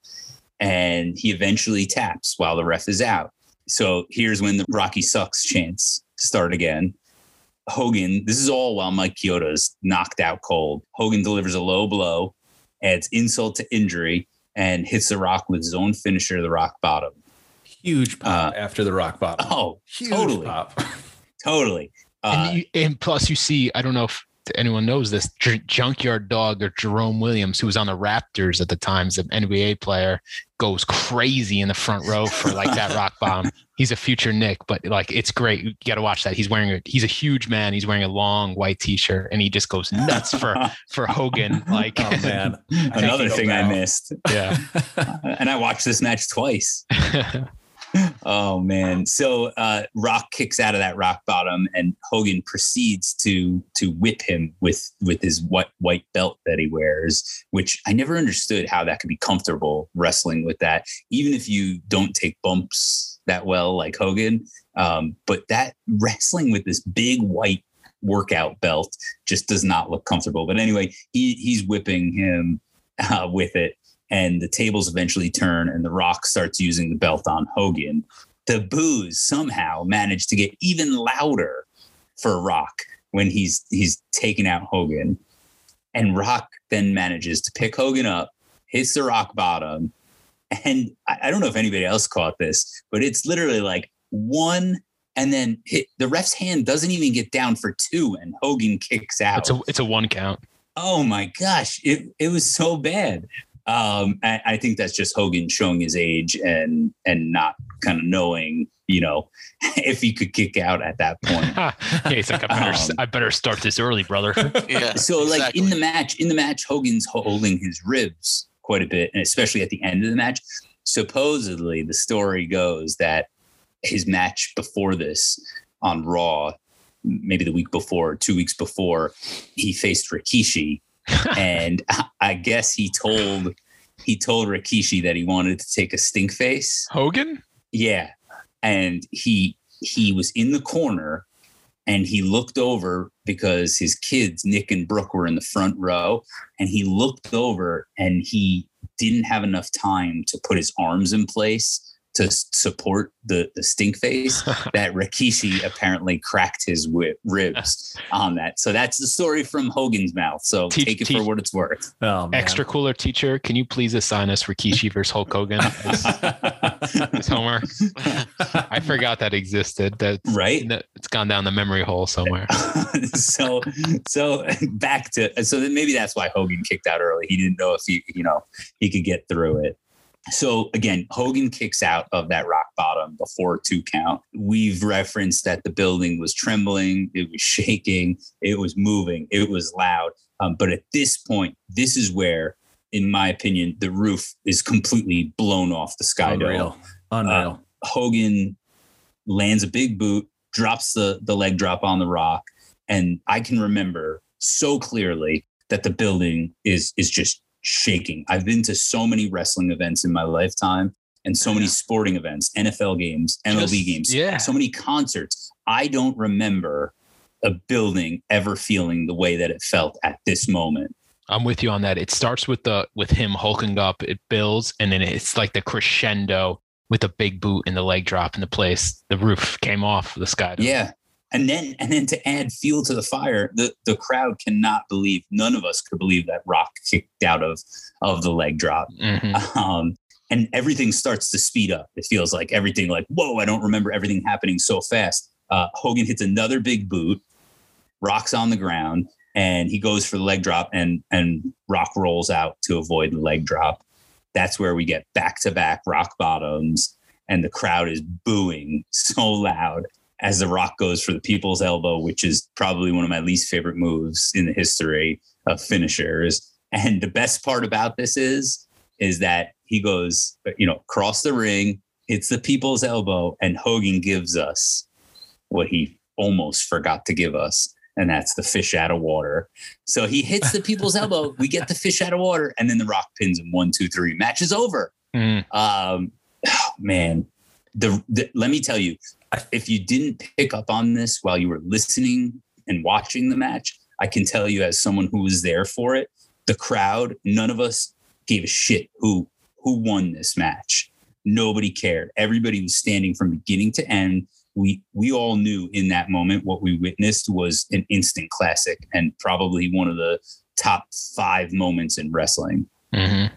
and he eventually taps while the ref is out so here's when the rocky sucks chance start again hogan this is all while mike Chioda is knocked out cold hogan delivers a low blow adds insult to injury and hits the rock with his own finisher the rock bottom Huge pop Uh, after the rock bottom. oh Huge totally. pop. totally uh, and, you, and plus, you see, I don't know if anyone knows this, J- Junkyard Dog or Jerome Williams, who was on the Raptors at the time, as an NBA player, goes crazy in the front row for like that rock bomb. He's a future Nick, but like it's great. You got to watch that. He's wearing a he's a huge man. He's wearing a long white t-shirt, and he just goes nuts for for Hogan. Like, Oh man. another thing I missed. yeah. and I watched this match twice. Oh man! So uh, Rock kicks out of that rock bottom, and Hogan proceeds to to whip him with with his white white belt that he wears. Which I never understood how that could be comfortable wrestling with that, even if you don't take bumps that well like Hogan. Um, but that wrestling with this big white workout belt just does not look comfortable. But anyway, he he's whipping him uh, with it and the tables eventually turn and the rock starts using the belt on hogan. The boos somehow managed to get even louder for rock when he's he's taking out hogan. And rock then manages to pick hogan up hits the rock bottom. And i, I don't know if anybody else caught this but it's literally like one and then hit, the ref's hand doesn't even get down for two and hogan kicks out. It's a it's a one count. oh my gosh, it, it was so bad. Um, I, I think that's just Hogan showing his age and and not kind of knowing, you know, if he could kick out at that point. yeah, he's like, I better, Um, I better start this early, brother. Yeah. so like exactly. in the match, in the match, Hogan's holding his ribs quite a bit, and especially at the end of the match. Supposedly, the story goes that his match before this, on Raw, maybe the week before, two weeks before, he faced Rikishi, and I guess he told he told Rikishi that he wanted to take a stink face. Hogan? Yeah, and he he was in the corner and he looked over because his kids Nick and Brooke were in the front row and he looked over and he didn't have enough time to put his arms in place to support the the stink face that Rikishi apparently cracked his wi- ribs on that. So that's the story from Hogan's mouth. So Teach- take it teach- for what it's worth. Oh. Extra cooler teacher, can you please assign us Rikishi versus Hulk Hogan as, as homework? I forgot that existed. That right? it's gone down the memory hole somewhere. so so back to so then maybe that's why Hogan kicked out early. He didn't know if he you know he could get through it. So again, Hogan kicks out of that rock bottom before two count. We've referenced that the building was trembling, it was shaking, it was moving, it was loud. Um, but at this point, this is where, in my opinion, the roof is completely blown off the sky dome. Unreal. Unreal. Hogan lands a big boot, drops the the leg drop on the rock, and I can remember so clearly that the building is is just shaking. I've been to so many wrestling events in my lifetime and so many sporting events, NFL games, MLB Just- games, yeah. so many concerts. I don't remember a building ever feeling the way that it felt at this moment. I'm with you on that. It starts with the with him hulking up, it builds, and then it's like the crescendo with a big boot and the leg drop in the place. The roof came off the sky. Yeah. And then and then to add fuel to the fire, the, the crowd cannot believe, none of us could believe that Rock kicked out of of the leg drop. Mhm. Um, and everything starts to speed up. It feels like everything like, whoa, I don't remember everything happening so fast. Uh, Hogan hits another big boot, Rock's on the ground, and he goes for the leg drop and and Rock rolls out to avoid the leg drop. That's where we get back to back rock bottoms, and the crowd is booing so loud as the rock goes for the people's elbow, which is probably one of my least favorite moves in the history of finishers. And the best part about this is, is that he goes, you know, across the ring, hits the people's elbow, and Hogan gives us what he almost forgot to give us. And that's the fish out of water. So he hits the people's elbow. We get the fish out of water, and then the rock pins him one, two, three. Match is over Mm. um oh, man the, the let me tell you if you didn't pick up on this while you were listening and watching the match i can tell you as someone who was there for it the crowd none of us gave a shit who who won this match. Nobody cared. Everybody was standing from beginning to end. We we all knew in that moment what we witnessed was an instant classic and probably one of the top five moments in wrestling. Mhm.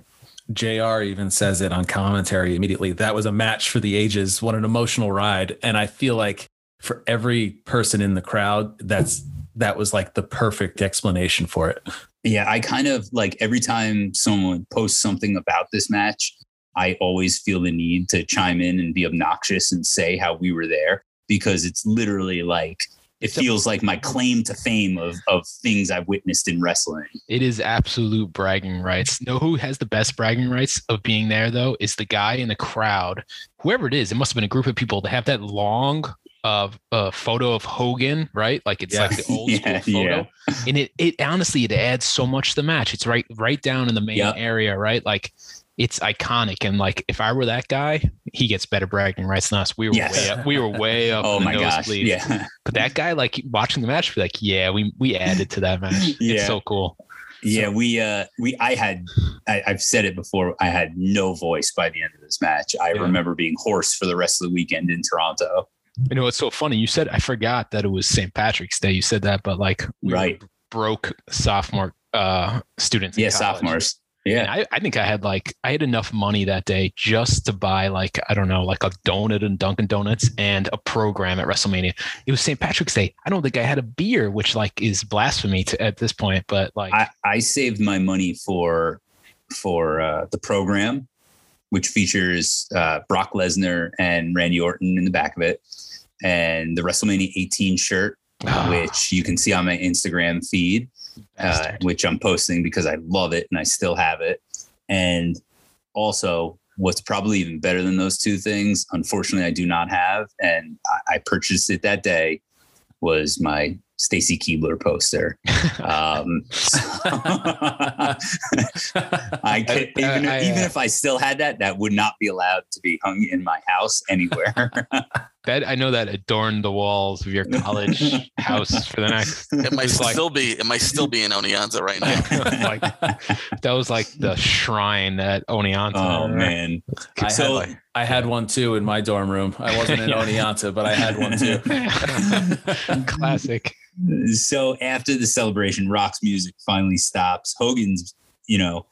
JR even says it on commentary immediately. That was a match for the ages. What an emotional ride. And I feel like for every person in the crowd, that's that was like the perfect explanation for it. Yeah, I kind of like every time someone posts something about this match, I always feel the need to chime in and be obnoxious and say how we were there because it's literally like it feels like my claim to fame of of things I've witnessed in wrestling. It is absolute bragging rights. Know who has the best bragging rights of being there though? Is the guy in the crowd, whoever it is. It must have been a group of people to have that long of uh, photo of Hogan, right? Like it's like Yeah. the old Yeah, school photo, yeah. and it it honestly it adds so much to the match. It's right right down in the main Yeah. area, right? Like it's iconic, and like if I were that guy, he gets better bragging rights than us. We were Yes. way up. We were way up. Oh my gosh. Yeah. But that guy, like watching the match, be like, yeah, we we added to that match. Yeah. It's so cool. Yeah, we uh we I had I, I've said it before, I had no voice by the end of this match. I Yeah. remember being hoarse for the rest of the weekend in Toronto. You know, it's so funny. You said I forgot that it was St. Patrick's Day. You said that, but like we Right. broke sophomore uh students. Yeah, college. sophomores. Yeah. I, I think I had like I had enough money that day just to buy like I don't know like a donut and Dunkin' Donuts and a program at WrestleMania. It was St. Patrick's Day. I don't think I had a beer, which like is blasphemy to, at this point. But like I, I saved my money for for uh, the program, which features uh, Brock Lesnar and Randy Orton in the back of it, and the WrestleMania 18 shirt, Ah. which you can see on my Instagram feed, uh, which I'm posting because I love it and I still have it, and also what's probably even better than those two things, unfortunately, I do not have, and I, I purchased it that day. Was my Stacy Keibler poster. Um, I could, even, I, uh, even if I still had that, that would not be allowed to be hung in my house anywhere. That I know that adorned the walls of your college house for the next. It might was like- still be. It might still be in Oneonta right now. like that was like the shrine that Oneonta. oh man! I So- had, I had one too in my dorm room. I wasn't in Yeah. Oneonta, but I had one too. Classic. so after the celebration, Rock's music finally stops. Hogan's, you know,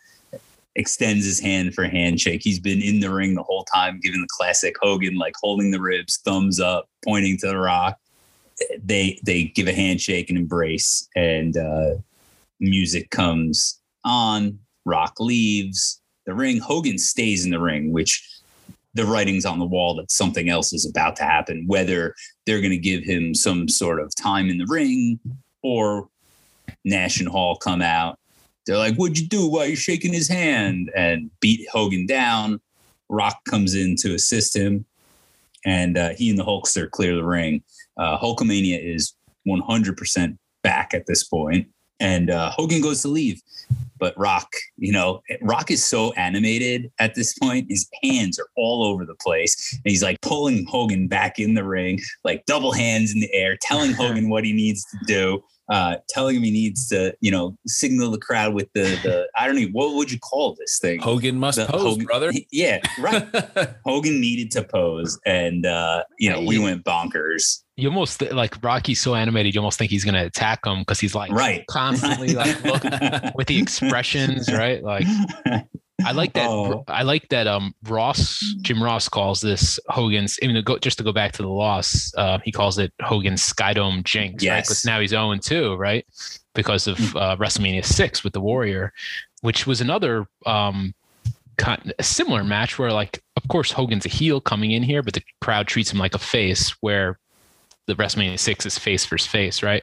extends his hand for handshake. He's been in the ring the whole time, giving the classic Hogan, like holding the ribs, thumbs up, pointing to the Rock. They they give a handshake and embrace, and uh, music comes on. Rock leaves the ring. Hogan stays in the ring, which the writing's on the wall that something else is about to happen. Whether they're going to give him some sort of time in the ring or Nash and Hall come out. They're like, What'd you do? Why are you shaking his hand? And beat Hogan down. Rock comes in to assist him. And uh, he and the Hulkster clear the ring. Uh, Hulkamania is 100% back at this. And uh, Hogan goes to leave. But Rock, you know, Rock is so animated at this point. His hands are all over the place. And he's like pulling Hogan back in the ring, like double hands in the air, telling Hogan what he needs to do, uh, telling him he needs to, you know, signal the crowd with the, the I don't even, what would you call this thing? Hogan must The pose, Hogan- brother. Yeah, right. Hogan needed to pose. And, uh, you know, we went bonkers. You almost like Rocky's so animated, you almost think he's gonna attack him because he's like Right. constantly like looking with the expressions, right? Like I like that. Oh. I like that. Um, Ross, Jim Ross calls this Hogan's. I mean, to go just to go back to the loss, uh, he calls it Hogan's Skydome Jinx, right? Yes. Because now he's zero and two, right? Because of Mm. uh, WrestleMania six with the Warrior, which was another um, kind a similar match where, like, of course, Hogan's a heel coming in here, but the crowd treats him like a face. Where the WrestleMania six is face versus face, right?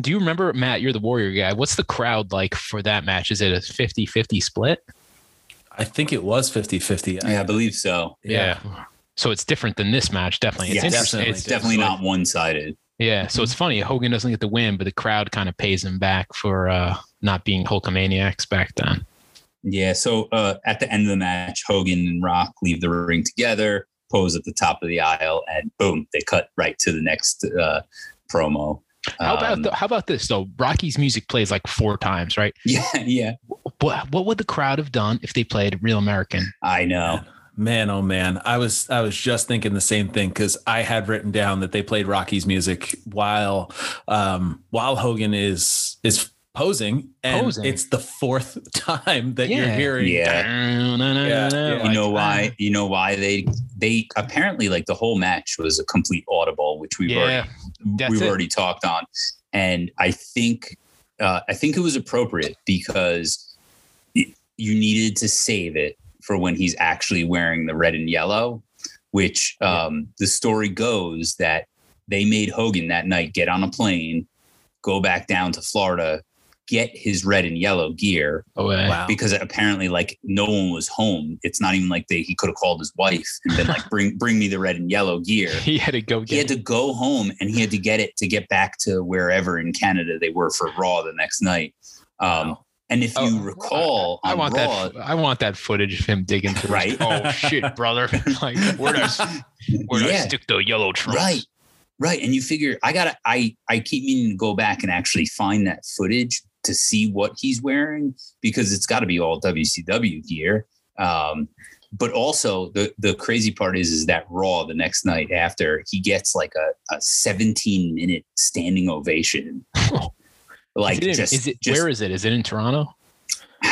Do you remember, Matt? You're the Warrior guy. What's the crowd like for that match? Is it a 50 50 split? I think it was 50 50. yeah, I believe so. Yeah. So it's different than this match, definitely. It's Yes, definitely. It's It's definitely not one sided. Yeah. So it's funny. Hogan doesn't get the win, but the crowd kind of pays him back for uh, not being Hulkamaniacs back then. Yeah. So uh, at the end of the match, Hogan and Rock leave the ring together, pose at the top of the aisle, and boom, they cut right to the next uh, promo. How about Um, the, how about this though? Rocky's music plays like four times, right? Yeah, yeah. What what would the crowd have done if they played Real American? I know. Man, oh man, I was I was just thinking the same thing because I had written down that they played Rocky's music while um, while Hogan is is posing, and Posing. it's the fourth time that you're Yeah. hearing. Yeah. yeah. you know why? You know why they they apparently like the whole match was a complete audible, which we've Yeah, already that's we've it. already talked on, and I think uh, I think it was appropriate because you needed to save it for when he's actually wearing the red and yellow, which um, the story goes that they made Hogan that night get on a plane, go back down to Florida, get his red and yellow gear Oh. Wow. because apparently like no one was home. It's not even like they he could have called his wife and been like bring bring me the red and yellow gear. He had to go He get had to go home and he had to get it to get back to wherever in Canada they were for Raw the next night. Um, Wow. and if you Oh, recall, I on want Raw, that. I want that footage of him digging through. his- Right. Oh shit, brother! like where does where do I stick the yellow trunks? Right. Right. And you figure I gotta I I keep meaning to go back and actually find that footage to see what he's wearing because it's gotta be all WCW gear. Um, but also the the crazy part is is that Raw the next night after he gets like a, a 17 minute standing ovation. like is it, just, is it just where is it? Is it in Toronto?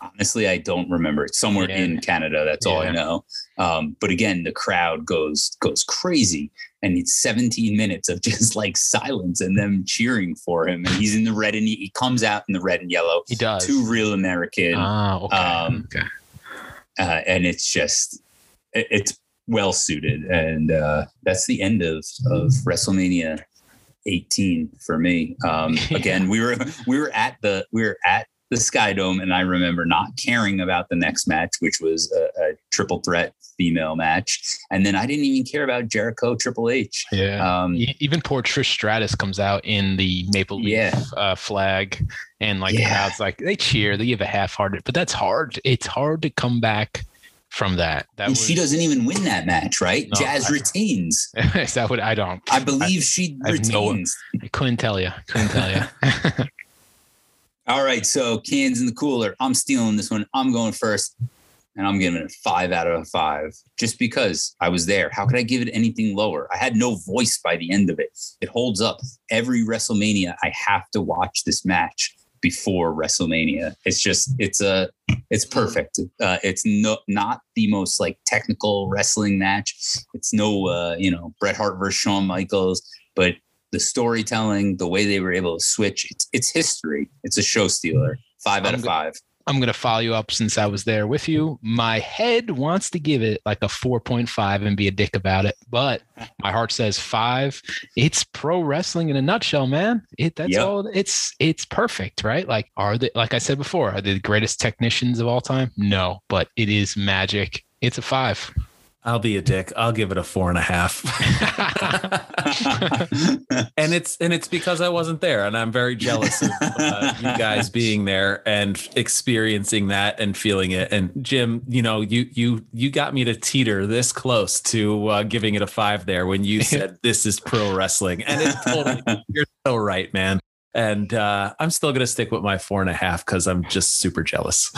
honestly, I don't remember. It's somewhere Yeah. in Canada. That's all I know. Um, but again, the crowd goes goes crazy, and it's 17 minutes of just like silence and them cheering for him. And he's in the red and he comes out in the red and yellow. He does. Too real American, Ah, okay. Um, okay. uh, and it's just it- it's well suited. And uh, that's the end of of WrestleMania 18 for me. Um, again, we were we were at the we were at the Sky Dome, and I remember not caring about the next match, which was a, a triple threat female match, and then I didn't even care about Jericho Triple H. Yeah. Um, Even poor Trish Stratus comes out in the maple leaf Yeah. uh, flag, and like the Yeah. crowd's like they cheer, they give a half-hearted, but that's hard. It's hard to come back from that. That and was, she doesn't even win that match, right? No, Jazz I- retains. Is that what I don't? I believe she I have no- retains. I couldn't tell you. Couldn't tell you. All right, so cans in the cooler. I'm stealing this one. I'm going first, and I'm giving it a five out of five just because I was there. How could I give it anything lower? I had no voice by the end of it. It holds up. Every WrestleMania, I have to watch this match before WrestleMania. It's just, it's a, it's perfect. Uh, it's no, not the most like technical wrestling match. It's no, uh, you know, Bret Hart versus Shawn Michaels, but the storytelling, the way they were able to switch, it's it's history. It's a show stealer. Five out I'm of go- five. I'm gonna follow you up since I was there with you. My head wants to give it like a 4.5 and be a dick about it, but my heart says five. It's pro wrestling in a nutshell, man. It that's Yep. all. It's it's perfect, right? Like are they like I said before, are they the greatest technicians of all time? No, but it is magic. It's a five. I'll be a dick. I'll give it a four and a half. and it's and it's because I wasn't there, and I'm very jealous of uh, you guys being there and experiencing that and feeling it. And Jim, you know, you you you got me to teeter this close to uh, giving it a five there when you said this is pro wrestling, and it's totally you're so right, man. And uh, I'm still gonna stick with my four and a half because I'm just super jealous.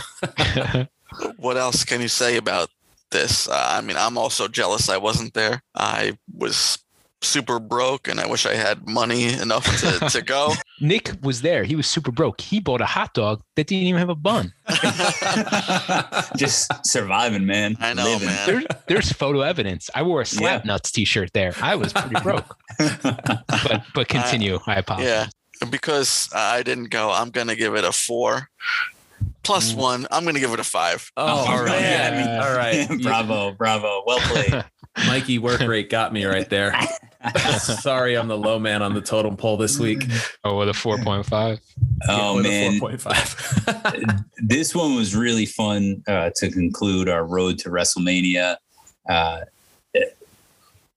What else can you say about this? Uh, I mean, I'm also jealous I wasn't there. I was super broke and I wish I had money enough to, to go. Nick was there. He was super broke. He bought a hot dog that didn't even have a bun. Just surviving, man. I know, Living. man. There, there's photo evidence. I wore a slap nuts t-shirt there. I was pretty broke. But but continue. I apologize. Yeah. Because I didn't go, I'm going to give it a four. Plus one, I'm going to give it a five. Oh, all right. man. All right. bravo, bravo. Well played. Mikey work rate got me right there. Sorry, I'm the low man on the totem pole this week. Oh, with a 4.5. Oh With a man, 4.5. this one was really fun uh, to conclude our road to WrestleMania. Uh,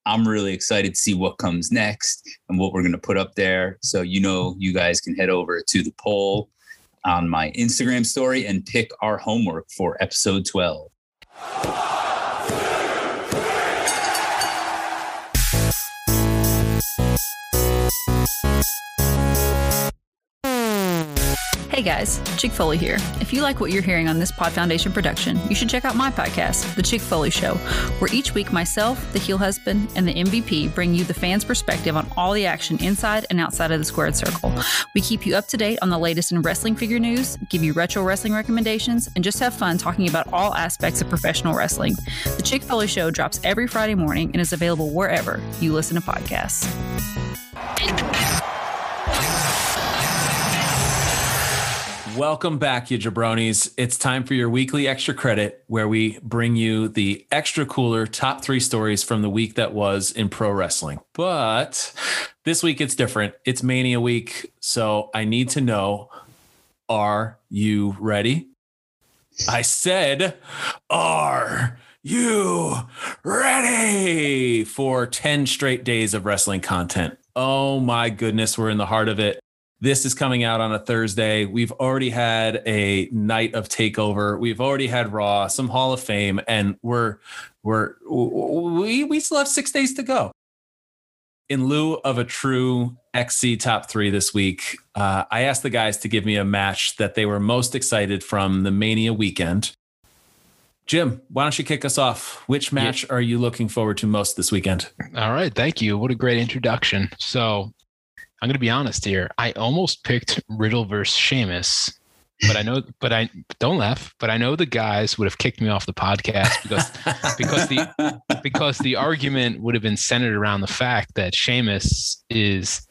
I'm really excited to see what comes next and what we're going to put up there. So, you know, you guys can head over to the poll on my Instagram story and pick our homework for episode 12. Hey guys, Chick Foley here. If you like what you're hearing on this Pod Foundation production, you should check out my podcast, The Chick Foley Show, where each week myself, the heel husband, and the MVP bring you the fans' perspective on all the action inside and outside of the squared circle. We keep you up to date on the latest in wrestling figure news, give you retro wrestling recommendations, and just have fun talking about all aspects of professional wrestling. The Chick Foley Show drops every Friday morning and is available wherever you listen to podcasts. Welcome back, you jabronis. It's time for your weekly extra credit, where we bring you the extra cooler top three stories from the week that was in pro wrestling. But this week it's different. It's Mania week. So I need to know are you ready? I said, are you ready for 10 straight days of wrestling content? Oh my goodness, we're in the heart of it. This is coming out on a Thursday. We've already had a night of takeover. We've already had Raw, some Hall of Fame, and we're we're we we still have six days to go. In lieu of a true XC top three this week, uh, I asked the guys to give me a match that they were most excited from the Mania weekend. Jim, why don't you kick us off? Which match are you looking forward to most this weekend? All right. Thank you. What a great introduction. So I'm going to be honest here. I almost picked Riddle versus Sheamus, but I know, but I don't laugh, but I know the guys would have kicked me off the podcast because, because the, because the argument would have been centered around the fact that Sheamus is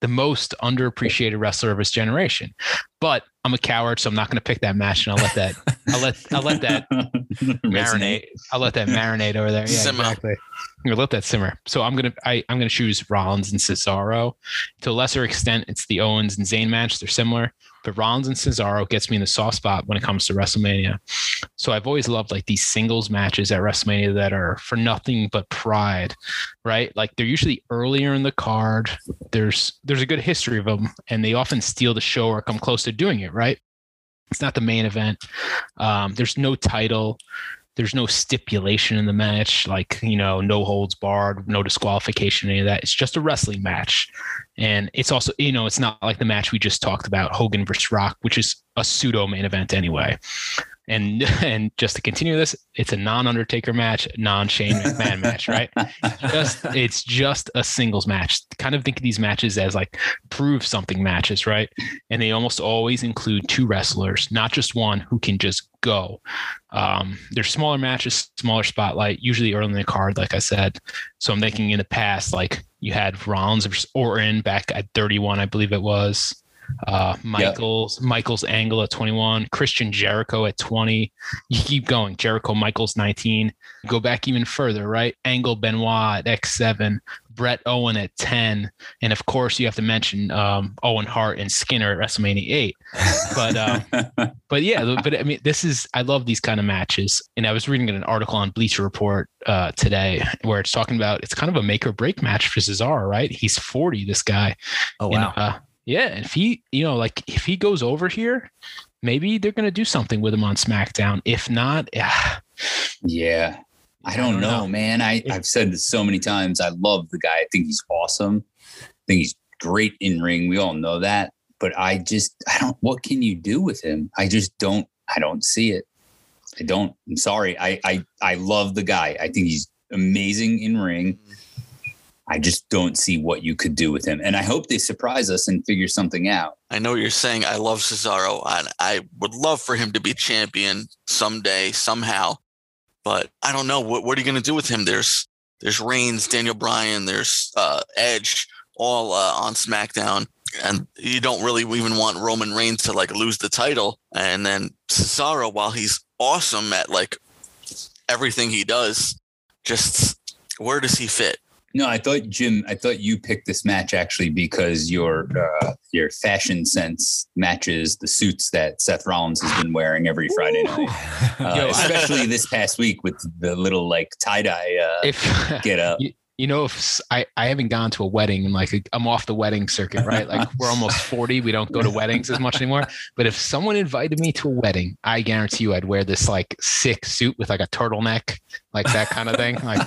the most underappreciated wrestler of his generation. But I'm a coward, so I'm not going to pick that match, and I'll let that I'll let I'll let that marinate. I'll let that marinate over there. Yeah, Simmer. exactly. I'm gonna let that simmer. So I'm gonna I, I'm gonna choose Rollins and Cesaro. To a lesser extent, it's the Owens and Zayn match. They're similar. But Rollins and Cesaro gets me in the soft spot when it comes to WrestleMania. So I've always loved like these singles matches at WrestleMania that are for nothing but pride, right? Like they're usually earlier in the card. There's there's a good history of them, and they often steal the show or come close to doing it, right? It's not the main event. Um, there's no title. There's no stipulation in the match, like, you know, no holds barred, no disqualification, any of that. It's just a wrestling match. And it's also, you know, it's not like the match we just talked about, Hogan versus Rock, which is a pseudo main event anyway. And and just to continue this, it's a non-Undertaker match, non-Shane McMahon match, right? Just it's just a singles match. Kind of think of these matches as like prove something matches, right? And they almost always include two wrestlers, not just one who can just go. Um, they're smaller matches, smaller spotlight, usually early in the card, like I said. So I'm thinking in the past, like you had Rollins versus Orton back at 31, I believe it was uh, Michaels, yep. Michaels Angle at 21, Christian Jericho at 20. You keep going. Jericho Michaels 19. Go back even further, right? Angle Benoit at X7, Bret Owen at 10, and of course you have to mention um, Owen Hart and Skinner at WrestleMania 8. But um, but yeah, but I mean this is I love these kind of matches, and I was reading an article on Bleacher Report uh, today where it's talking about it's kind of a make or break match for Cesaro, right? He's 40, this guy. Oh wow. And, uh, yeah, if he, you know, like if he goes over here, maybe they're going to do something with him on SmackDown. If not, yeah. Yeah. I don't, I don't know, know, man. I, I've said this so many times. I love the guy. I think he's awesome. I think he's great in ring. We all know that. But I just, I don't, what can you do with him? I just don't, I don't see it. I don't, I'm sorry. I, I, I love the guy. I think he's amazing in ring. I just don't see what you could do with him. And I hope they surprise us and figure something out. I know you're saying I love Cesaro and I would love for him to be champion someday, somehow. But I don't know. What, what are you going to do with him? There's there's Reigns, Daniel Bryan, there's uh, Edge, all uh, on SmackDown. And you don't really even want Roman Reigns to like lose the title. And then Cesaro, while he's awesome at like everything he does, just where does he fit? No, I thought Jim. I thought you picked this match actually because your uh, your fashion sense matches the suits that Seth Rollins has been wearing every Friday night, uh, especially this past week with the little like tie dye uh, if, get up. You, you know, if I, I haven't gone to a wedding and like I'm off the wedding circuit, right? Like we're almost 40. We don't go to weddings as much anymore. But if someone invited me to a wedding, I guarantee you I'd wear this like sick suit with like a turtleneck, like that kind of thing. Like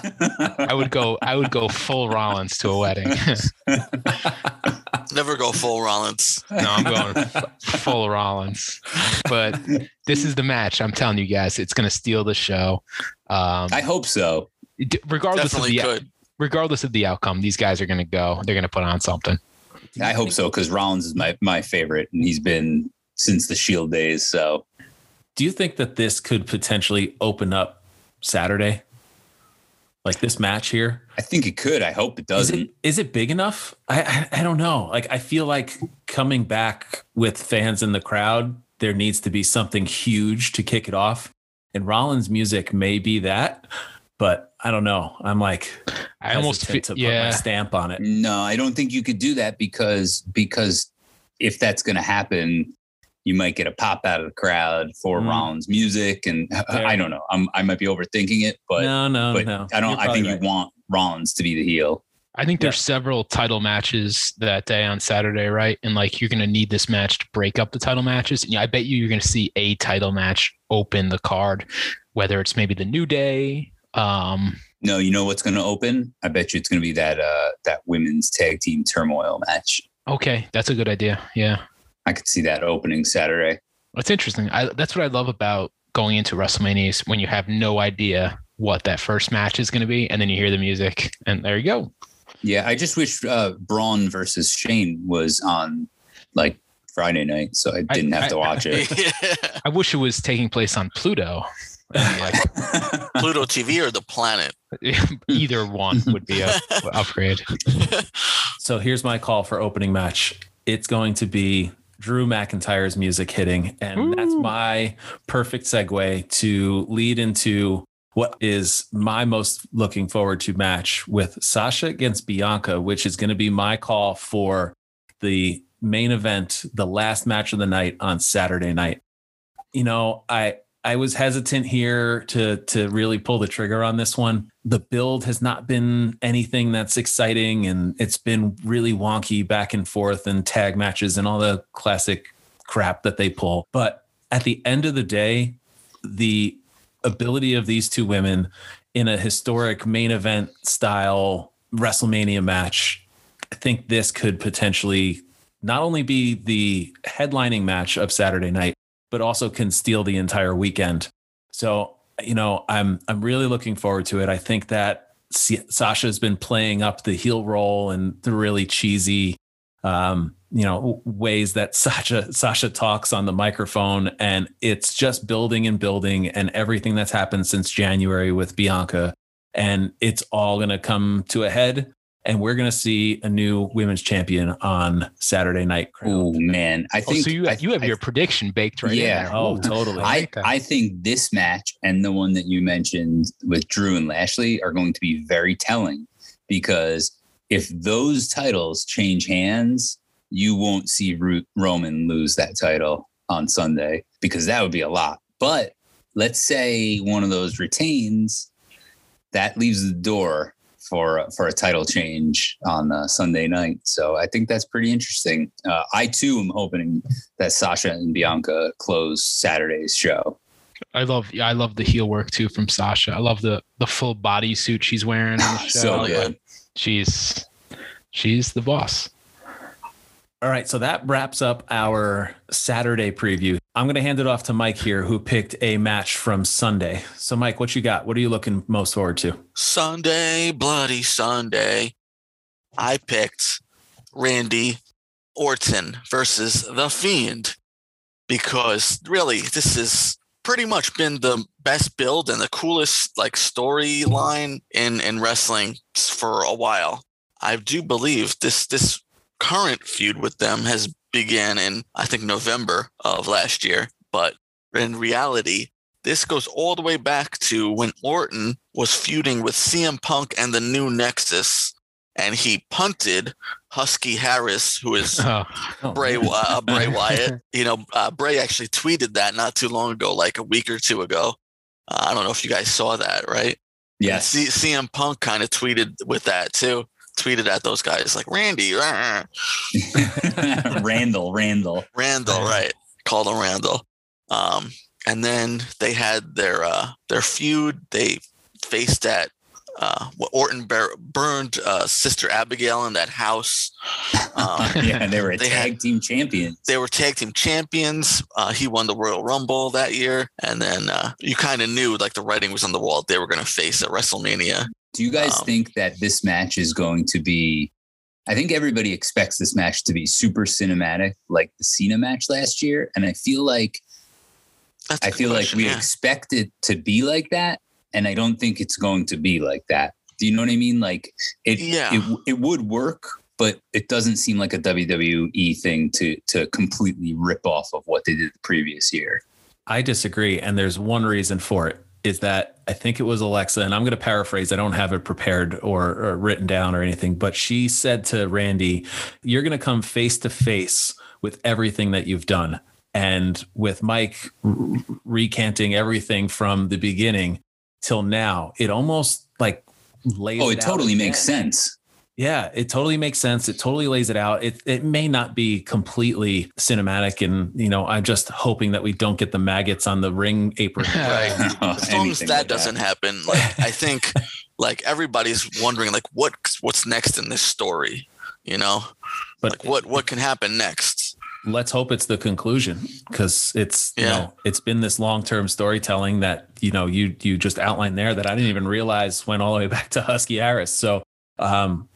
I would go, I would go full Rollins to a wedding. Never go full Rollins. No, I'm going full Rollins. But this is the match. I'm telling you guys, it's going to steal the show. Um, I hope so. Regardless Definitely of the could regardless of the outcome, these guys are going to go. They're going to put on something. I hope so because Rollins is my my favorite, and he's been since the Shield days. So, do you think that this could potentially open up Saturday? Like this match here? I think it could. I hope it doesn't. Is it, is it big enough? I, I I don't know. Like I feel like coming back with fans in the crowd, there needs to be something huge to kick it off. And Rollins' music may be that, but I don't know. I'm like, I almost fit to yeah. put my stamp on it. No, I don't think you could do that because because if that's going to happen, you might get a pop out of the crowd for mm. Rollins music, and yeah. I don't know. I'm, I might be overthinking it, but no, no, but no. I don't. I think right. you want Rollins to be the heel. I think there's yeah. several title matches that day on Saturday, right? And like you're going to need this match to break up the title matches. And I bet you you're going to see a title match open the card, whether it's maybe the New Day um, no, you know what's going to open? I bet you it's going to be that uh, that women's tag team turmoil match. Okay, that's a good idea. Yeah, I could see that opening Saturday. That's interesting. I, that's what I love about going into WrestleMania is when you have no idea what that first match is going to be, and then you hear the music, and there you go. Yeah, I just wish uh, Braun versus Shane was on like Friday night, so I didn't I, have to watch I, it. I wish it was taking place on Pluto. Like Pluto TV or the planet? Either one would be a upgrade. So here's my call for opening match. It's going to be Drew McIntyre's music hitting, and Ooh. that's my perfect segue to lead into what is my most looking forward to match with Sasha against Bianca, which is going to be my call for the main event, the last match of the night on Saturday night. You know, I I was hesitant here to to really pull the trigger on this one. The build has not been anything that's exciting, and it's been really wonky back and forth and tag matches and all the classic crap that they pull. But at the end of the day, the ability of these two women in a historic main event style WrestleMania match, I think this could potentially not only be the headlining match of Saturday night, but also can steal the entire weekend. So, you know, I'm I'm really looking forward to it. I think that Sasha's been playing up the heel role and the really cheesy um, you know, ways that Sasha Sasha talks on the microphone and it's just building and building and everything that's happened since January with Bianca and it's all going to come to a head and we're going to see a new women's champion on Saturday night. Oh man, I think oh, so. You I, you have I, your prediction baked right yeah. in. Oh, totally. I I think this match and the one that you mentioned with Drew and Lashley are going to be very telling because if those titles change hands, you won't see Roman lose that title on Sunday because that would be a lot. But let's say one of those retains, that leaves the door for for a title change on uh, Sunday night. So I think that's pretty interesting. Uh, I too am hoping that Sasha and Bianca close Saturday's show. I love I love the heel work too from Sasha. I love the the full body suit she's wearing. so good. She's she's the boss. All right, so that wraps up our Saturday preview. I'm going to hand it off to Mike here, who picked a match from Sunday. So, Mike, what you got? What are you looking most forward to? Sunday, bloody Sunday. I picked Randy Orton versus The Fiend because really, this has pretty much been the best build and the coolest like storyline in in wrestling for a while. I do believe this this current feud with them has began in I think November of last year, but in reality, this goes all the way back to when Orton was feuding with CM Punk and the New Nexus, and he punted Husky Harris, who is oh. Bray uh, Bray Wyatt. You know, uh, Bray actually tweeted that not too long ago, like a week or two ago. Uh, I don't know if you guys saw that, right? Yes. C- CM Punk kind of tweeted with that too tweeted at those guys like Randy, Randall, Randall, Randall, right? Called him Randall. Um, and then they had their uh, their feud. They faced that uh, Orton burned uh, Sister Abigail in that house. Um, yeah, and they were they tag had, team champions. They were tag team champions. Uh, he won the Royal Rumble that year, and then uh, you kind of knew like the writing was on the wall. They were going to face at WrestleMania. Do you guys um, think that this match is going to be? I think everybody expects this match to be super cinematic, like the Cena match last year, and I feel like I feel question, like we yeah. expect it to be like that, and I don't think it's going to be like that. Do you know what I mean? Like it, yeah. it, it would work, but it doesn't seem like a WWE thing to to completely rip off of what they did the previous year. I disagree, and there's one reason for it is that I think it was Alexa, and I'm going to paraphrase. I don't have it prepared or, or written down or anything, but she said to Randy, "You're going to come face to face with everything that you've done." And with Mike recanting everything from the beginning till now, it almost like lays. Oh, it, it totally makes sense. Yeah, it totally makes sense. It totally lays it out. It it may not be completely cinematic, and you know, I'm just hoping that we don't get the maggots on the ring apron. right. as long as that like doesn't that. happen, like I think, like everybody's wondering, like what what's next in this story, you know, but like what what can happen next let's hope it's the conclusion because it's you yeah. know it's been this long-term storytelling that you know you you just outlined there that I didn't even realize went all the way back to Husky Harris. So um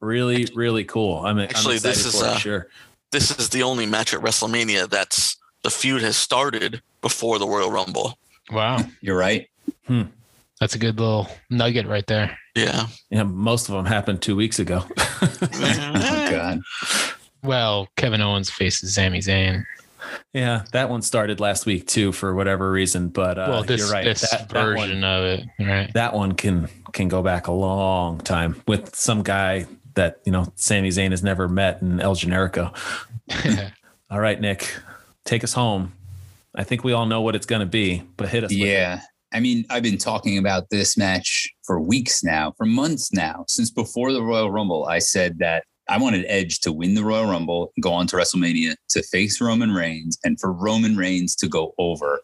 really really cool. I'm actually I'm this is uh, sure. this is the only match at wrestlemania that's the feud has started before the royal rumble. Wow. You're right. Hmm. that's a good little nugget right there. Yeah. Yeah most of them happened two weeks ago. Oh god well kevin owens faces Sami Zayn yeah, that one started last week too, for whatever reason. But uh, well, this, you're right. This that, version that one, of it, right? That one can can go back a long time with some guy that you know Sami Zayn has never met in El Generico. all right, Nick, take us home. I think we all know what it's going to be, but hit us. Yeah. I mean, I've been talking about this match for weeks now, for months now, since before the Royal Rumble. I said that I wanted Edge to win the Royal Rumble, go on to WrestleMania to face Roman Reigns, and for Roman Reigns to go over.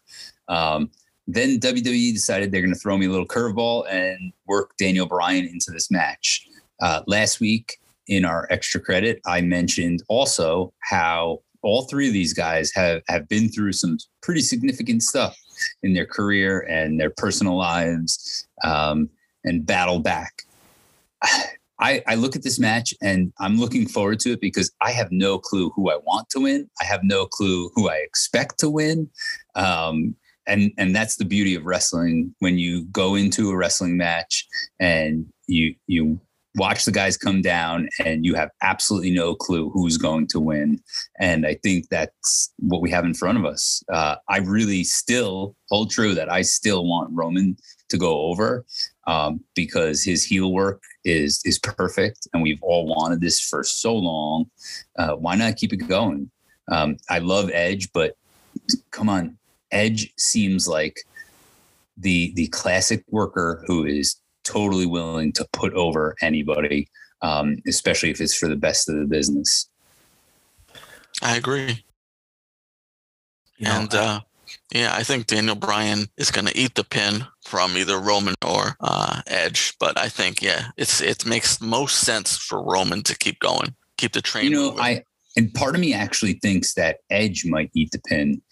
Um, then WWE decided they're going to throw me a little curveball and work Daniel Bryan into this match. Uh, last week in our extra credit, I mentioned also how all three of these guys have have been through some pretty significant stuff in their career and their personal lives um, and battle back. I, I look at this match and I'm looking forward to it because I have no clue who I want to win. I have no clue who I expect to win. Um, and and that's the beauty of wrestling when you go into a wrestling match and you you watch the guys come down and you have absolutely no clue who's going to win. And I think that's what we have in front of us. Uh, I really still hold true that I still want Roman to go over um, because his heel work is is perfect, and we've all wanted this for so long. Uh, why not keep it going? Um, I love Edge, but come on, Edge seems like the the classic worker who is totally willing to put over anybody, um, especially if it's for the best of the business. I agree. You and uh, yeah, I think Daniel Bryan is going to eat the pin from either Roman or uh, Edge, but I think yeah, it's it makes most sense for Roman to keep going, keep the train. You know, moving. I and part of me actually thinks that Edge might eat the pin.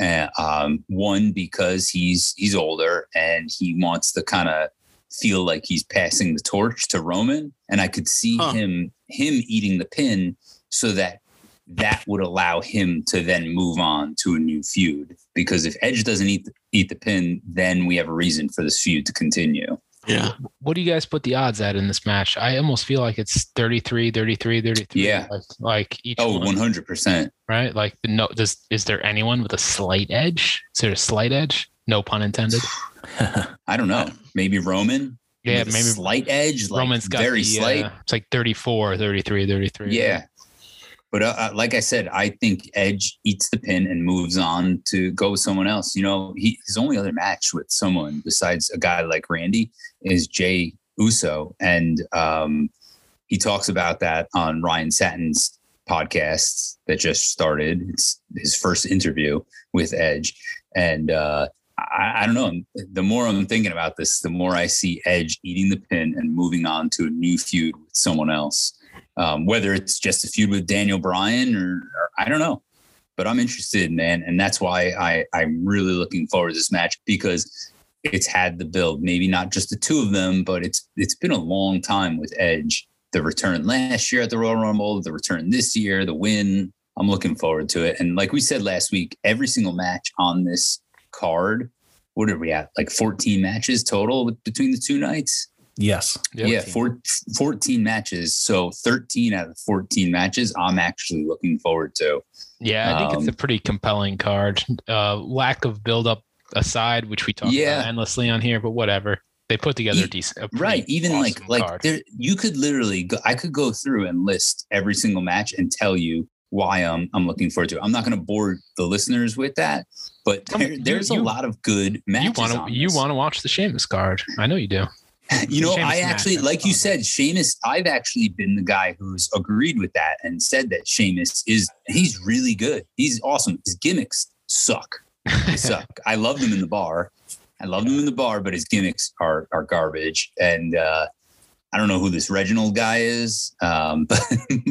Uh, um, one because he's he's older and he wants to kind of feel like he's passing the torch to Roman, and I could see Huh. him him eating the pin so that that would allow him to then move on to a new feud. Because if Edge doesn't eat the, eat the pin, then we have a reason for this feud to continue. yeah, What do you guys put the odds at in this match? I almost feel like it's 33, 33, 33. Yeah. Like, like each Oh, one, 100%. right? Like no does is there anyone with a slight edge? Is there a slight edge? No pun intended. I don't know. Maybe Roman. Yeah, maybe slight edge, like Roman's got very the, slight. uh, it's like 34, 33, 33. Yeah. But uh, uh, like I said, I think Edge eats the pin and moves on to go with someone else. You know, he, his only other match with someone besides a guy like Randy is Jey Uso. And um, he talks about that on Ryan Satin's podcast that just started. It's his first interview with Edge. And uh, I, I don't know. The more I'm thinking about this, the more I see Edge eating the pin and moving on to a new feud with someone else. Um, whether it's just a feud with Daniel Bryan or, or I don't know, but I'm interested, man, and that's why I I'm really looking forward to this match because it's had the build. Maybe not just the two of them, but it's it's been a long time with Edge. The return last year at the Royal Rumble, the return this year, the win. I'm looking forward to it. And like we said last week, every single match on this card, what are we at? Like 14 matches total between the two nights. Yes. Yeah, four, 14 matches. So 13 out of 14 matches, I'm actually looking forward to. Yeah, I think it's Um, a pretty compelling card. Uh, lack of buildup aside, which we talk Yeah. about endlessly on here, but whatever. They put together a E- decent, a Right. Even awesome like, like there, you could literally go, I could go through and list every single match and tell you why I'm, I'm looking forward to it. I'm not going to bore the listeners with that, but Um, there, there's you- a lot of good you matches. want to you want to watch the Sheamus card? I know you do. You know, I actually, like you said, Sheamus, I've actually been the guy who's agreed with that and said that Sheamus is, he's really good. He's awesome. His gimmicks suck. They suck. I love him in the bar. I love him in the bar, but his gimmicks are, are garbage. And, uh, I don't know who this Reginald guy is, um, but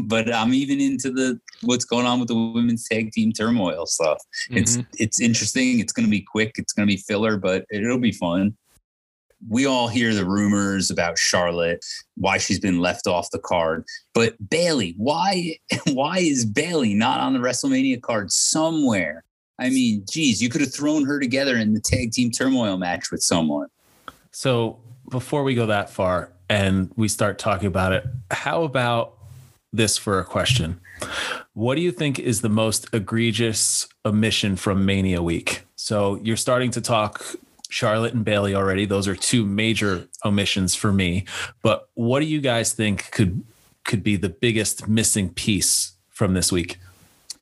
but I'm even into the what's going on with the women's tag team turmoil stuff. It's Mhm. it's interesting. It's going to be quick. It's going to be filler, but it'll be fun. We all hear the rumors about Charlotte, why she's been left off the card. But Bayley, why why is Bayley not on the WrestleMania card somewhere? I mean, geez, you could have thrown her together in the tag team turmoil match with someone. So before we go that far and we start talking about it, how about this for a question? What do you think is the most egregious omission from Mania Week? So you're starting to talk Charlotte and Bayley already. Those are two major omissions for me. But what do you guys think could could be the biggest missing piece from this week?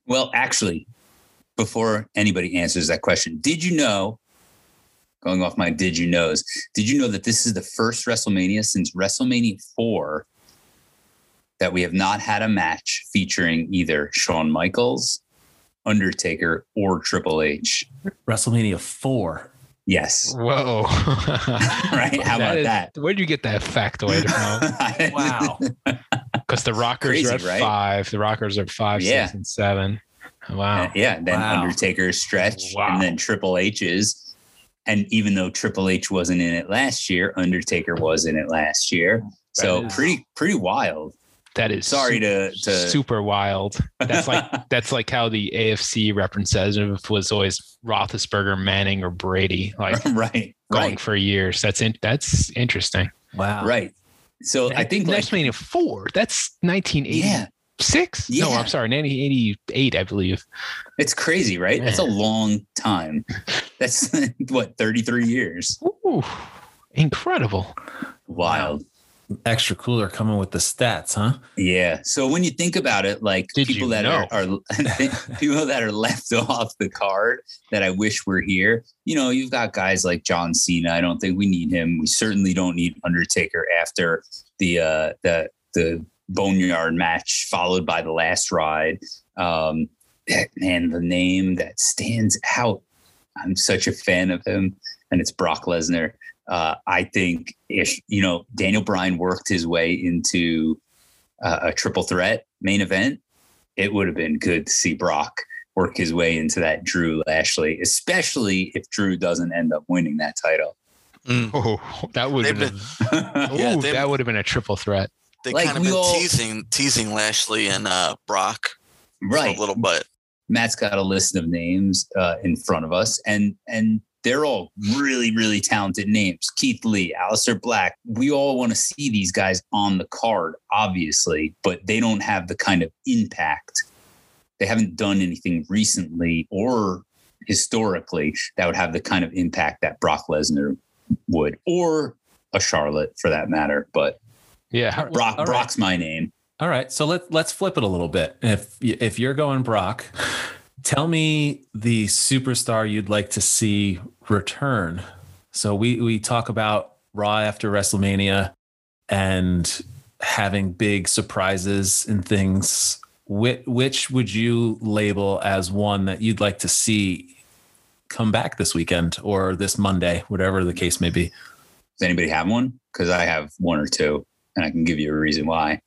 Well, actually, before anybody answers that question, did you know? Going off my did you knows, did you know that this is the first WrestleMania since WrestleMania 4 that we have not had a match featuring either Shawn Michaels, Undertaker, or Triple H? WrestleMania 4. Yes. Whoa. right? How about is- that? Where would you get that factoid from? Wow. Because the Rockers Crazy, are at right? five. The Rockers are five, Yeah. six, and seven. Wow. Uh, yeah. Then Wow. Undertaker's stretch, Wow. and then Triple H's. And even though Triple H wasn't in it last year, Undertaker was in it last year. So That is- pretty pretty wild. That is Sorry su- to to super wild. That's like that's like how the AFC representative was always Roethlisberger, Manning, or Brady, like right going right for years. That's in, that's interesting. Wow. right. So I think like, WrestleMania four. That's 1986. Yeah. No, Yeah. I'm sorry, 1988, I believe. it's crazy, right? That's a long time. That's what 33 years. Ooh, incredible. Wild. Extra cooler coming with the stats, huh? Yeah. So when you think about it, like Did people that know? are, are people that are left off the card that I wish were here, you know, you've got guys like John Cena. I don't think we need him. We certainly don't need Undertaker after the uh the the boneyard match followed by the last ride. Um man, the name that stands out. I'm such a fan of him, and it's Brock Lesnar. Uh, I think if you know Daniel Bryan worked his way into uh, a triple threat main event, it would have been good to see Brock work his way into that Drew Lashley, especially if Drew doesn't end up winning that title. Mm. Oh, that would They've have been, Yeah, ooh, they- that would have been a triple threat. They Like, kind of we been all- teasing teasing Lashley and uh, Brock right. a little bit. Matt's got a list of names uh, in front of us, and and they're all really, really talented names. Keith Lee, Aleister Black. We all want to see these guys on the card, obviously, but they don't have the kind of impact. They haven't done anything recently or historically that would have the kind of impact that Brock Lesnar would, or a Charlotte for that matter. But Yeah. Brock, all right. Brock's my name. All right, so let's let's flip it a little bit. If if you're going Brock, tell me the superstar you'd like to see return. So we we talk about Raw after WrestleMania and having big surprises and things. Which, which would you label as one that you'd like to see come back this weekend or this Monday, whatever the case may be? Does anybody have one? Because I have one or two, and I can give you a reason why.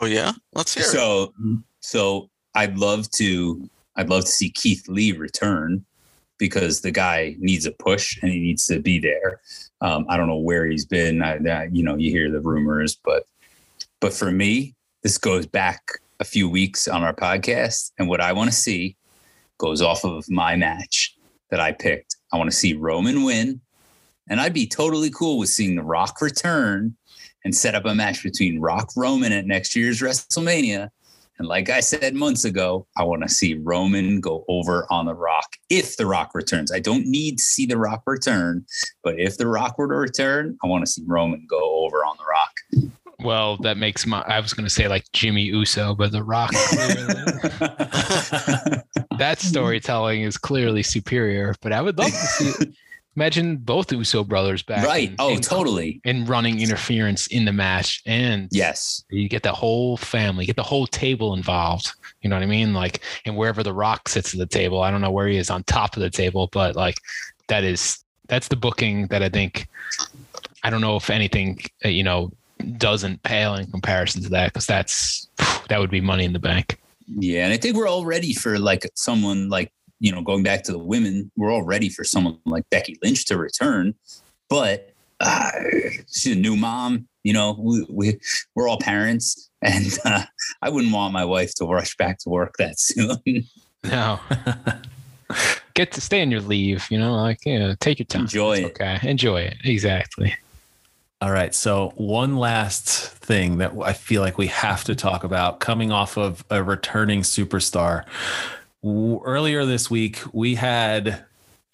Oh yeah, let's hear it. So, so I'd love to, I'd love to see Keith Lee return because the guy needs a push and he needs to be there. Um, I don't know where he's been. I, I, you know, you hear the rumors, but, but for me, this goes back a few weeks on our podcast, and what I want to see goes off of my match that I picked. I want to see Roman win, and I'd be totally cool with seeing The Rock return and set up a match between Rock Roman at next year's WrestleMania. And like I said months ago, I want to see Roman go over on The Rock if The Rock returns. I don't need to see The Rock return, but if The Rock were to return, I want to see Roman go over on The Rock. Well, that makes my. I was going to say like Jimmy Uso, but The Rock. that storytelling is clearly superior. But I would love to see. Imagine both Uso brothers back. right. in- Oh, totally. And running interference in the match, and Yes. you get the whole family, get the whole table involved. You know what I mean? Like, and wherever the Rock sits at the table, I don't know where he is on top of the table, but like, that is that's the booking that I think. I don't know if anything, uh, you know, doesn't pale in comparison to that because that's that would be money in the bank. Yeah, and I think we're all ready for like someone like you know going back to the women. We're all ready for someone like Becky Lynch to return, but uh, she's a new mom. You know, we, we we're all parents, and uh, I wouldn't want my wife to rush back to work that soon. No. Get to stay on your leave, you know, like you know, take your time. Enjoy It's it. Okay. Enjoy it. Exactly. All right. So, one last thing that I feel like we have to talk about coming off of a returning superstar. Earlier this week, we had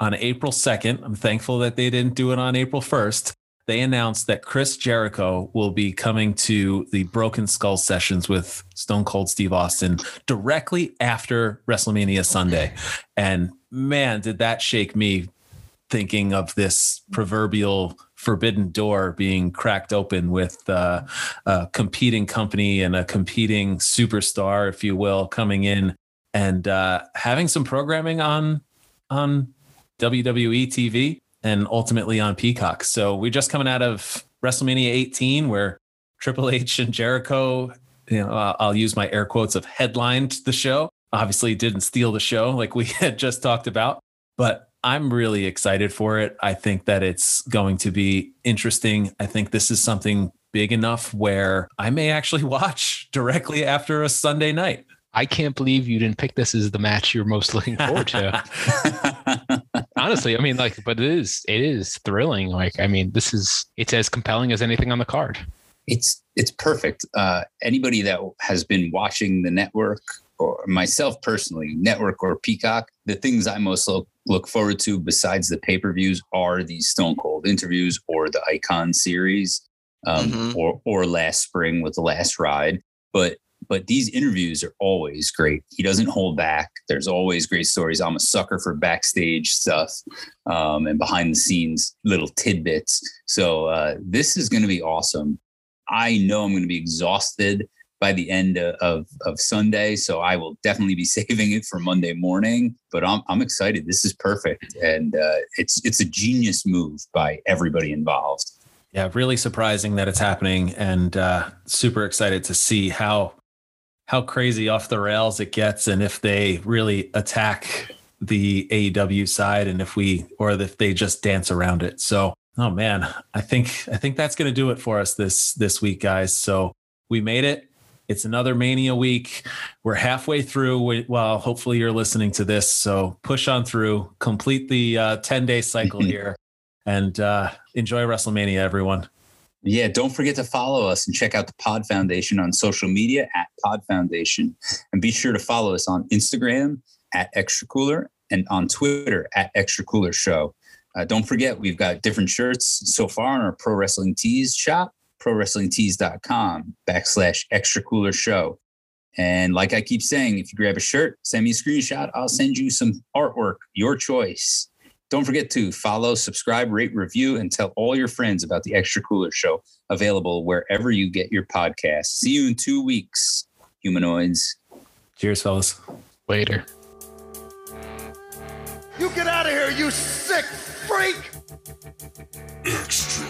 on April 2nd, I'm thankful that they didn't do it on April 1st, they announced that Chris Jericho will be coming to the Broken Skull sessions with Stone Cold Steve Austin directly after WrestleMania Sunday. And man, did that shake me thinking of this proverbial forbidden door being cracked open with uh, a competing company and a competing superstar, if you will, coming in and uh, having some programming on on WWE TV and ultimately on Peacock. So we're just coming out of WrestleMania 18, where Triple H and Jericho, you know, I'll use my air quotes of headlined the show. Obviously, didn't steal the show like we had just talked about, but I'm really excited for it. I think that it's going to be interesting. I think this is something big enough where I may actually watch directly after a Sunday night. I can't believe you didn't pick this as the match you're most looking forward to. Honestly, I mean, like, but it is, it is thrilling. Like, I mean, this is, it's as compelling as anything on the card. It's it's perfect. Uh, anybody that has been watching the network, or myself personally, network or Peacock, the things I most look look forward to besides the pay per views are these Stone Cold interviews or the Icon series, um, mm-hmm. or or last spring with the Last Ride. But but these interviews are always great. He doesn't hold back. There's always great stories. I'm a sucker for backstage stuff um, and behind the scenes little tidbits. So uh, this is going to be awesome. I know I'm going to be exhausted by the end of, of Sunday. So I will definitely be saving it for Monday morning. But I'm, I'm excited. This is perfect. And uh, it's, it's a genius move by everybody involved. Yeah, really surprising that it's happening and uh, super excited to see how how crazy off the rails it gets and if they really attack the AEW side and if we or if they just dance around it. So, oh man, I think I think that's going to do it for us this this week guys. So, we made it. It's another Mania week. We're halfway through. Well, hopefully you're listening to this. So push on through, complete the uh, 10 day cycle here, and uh, enjoy WrestleMania, everyone. Yeah, don't forget to follow us and check out the Pod Foundation on social media at Pod Foundation. And be sure to follow us on Instagram at Extra Cooler and on Twitter at Extra Cooler Show. Uh, don't forget, we've got different shirts so far in our Pro Wrestling Tees shop, prowrestlingtees.com backslash Extra Cooler Show. And like I keep saying, if you grab a shirt, send me a screenshot. I'll send you some artwork, your choice. Don't forget to follow, subscribe, rate, review, and tell all your friends about the Extra Cooler Show, available wherever you get your podcast. See you in two weeks, humanoids. Cheers, fellas. Later. You get out of here, you sick freak! Extra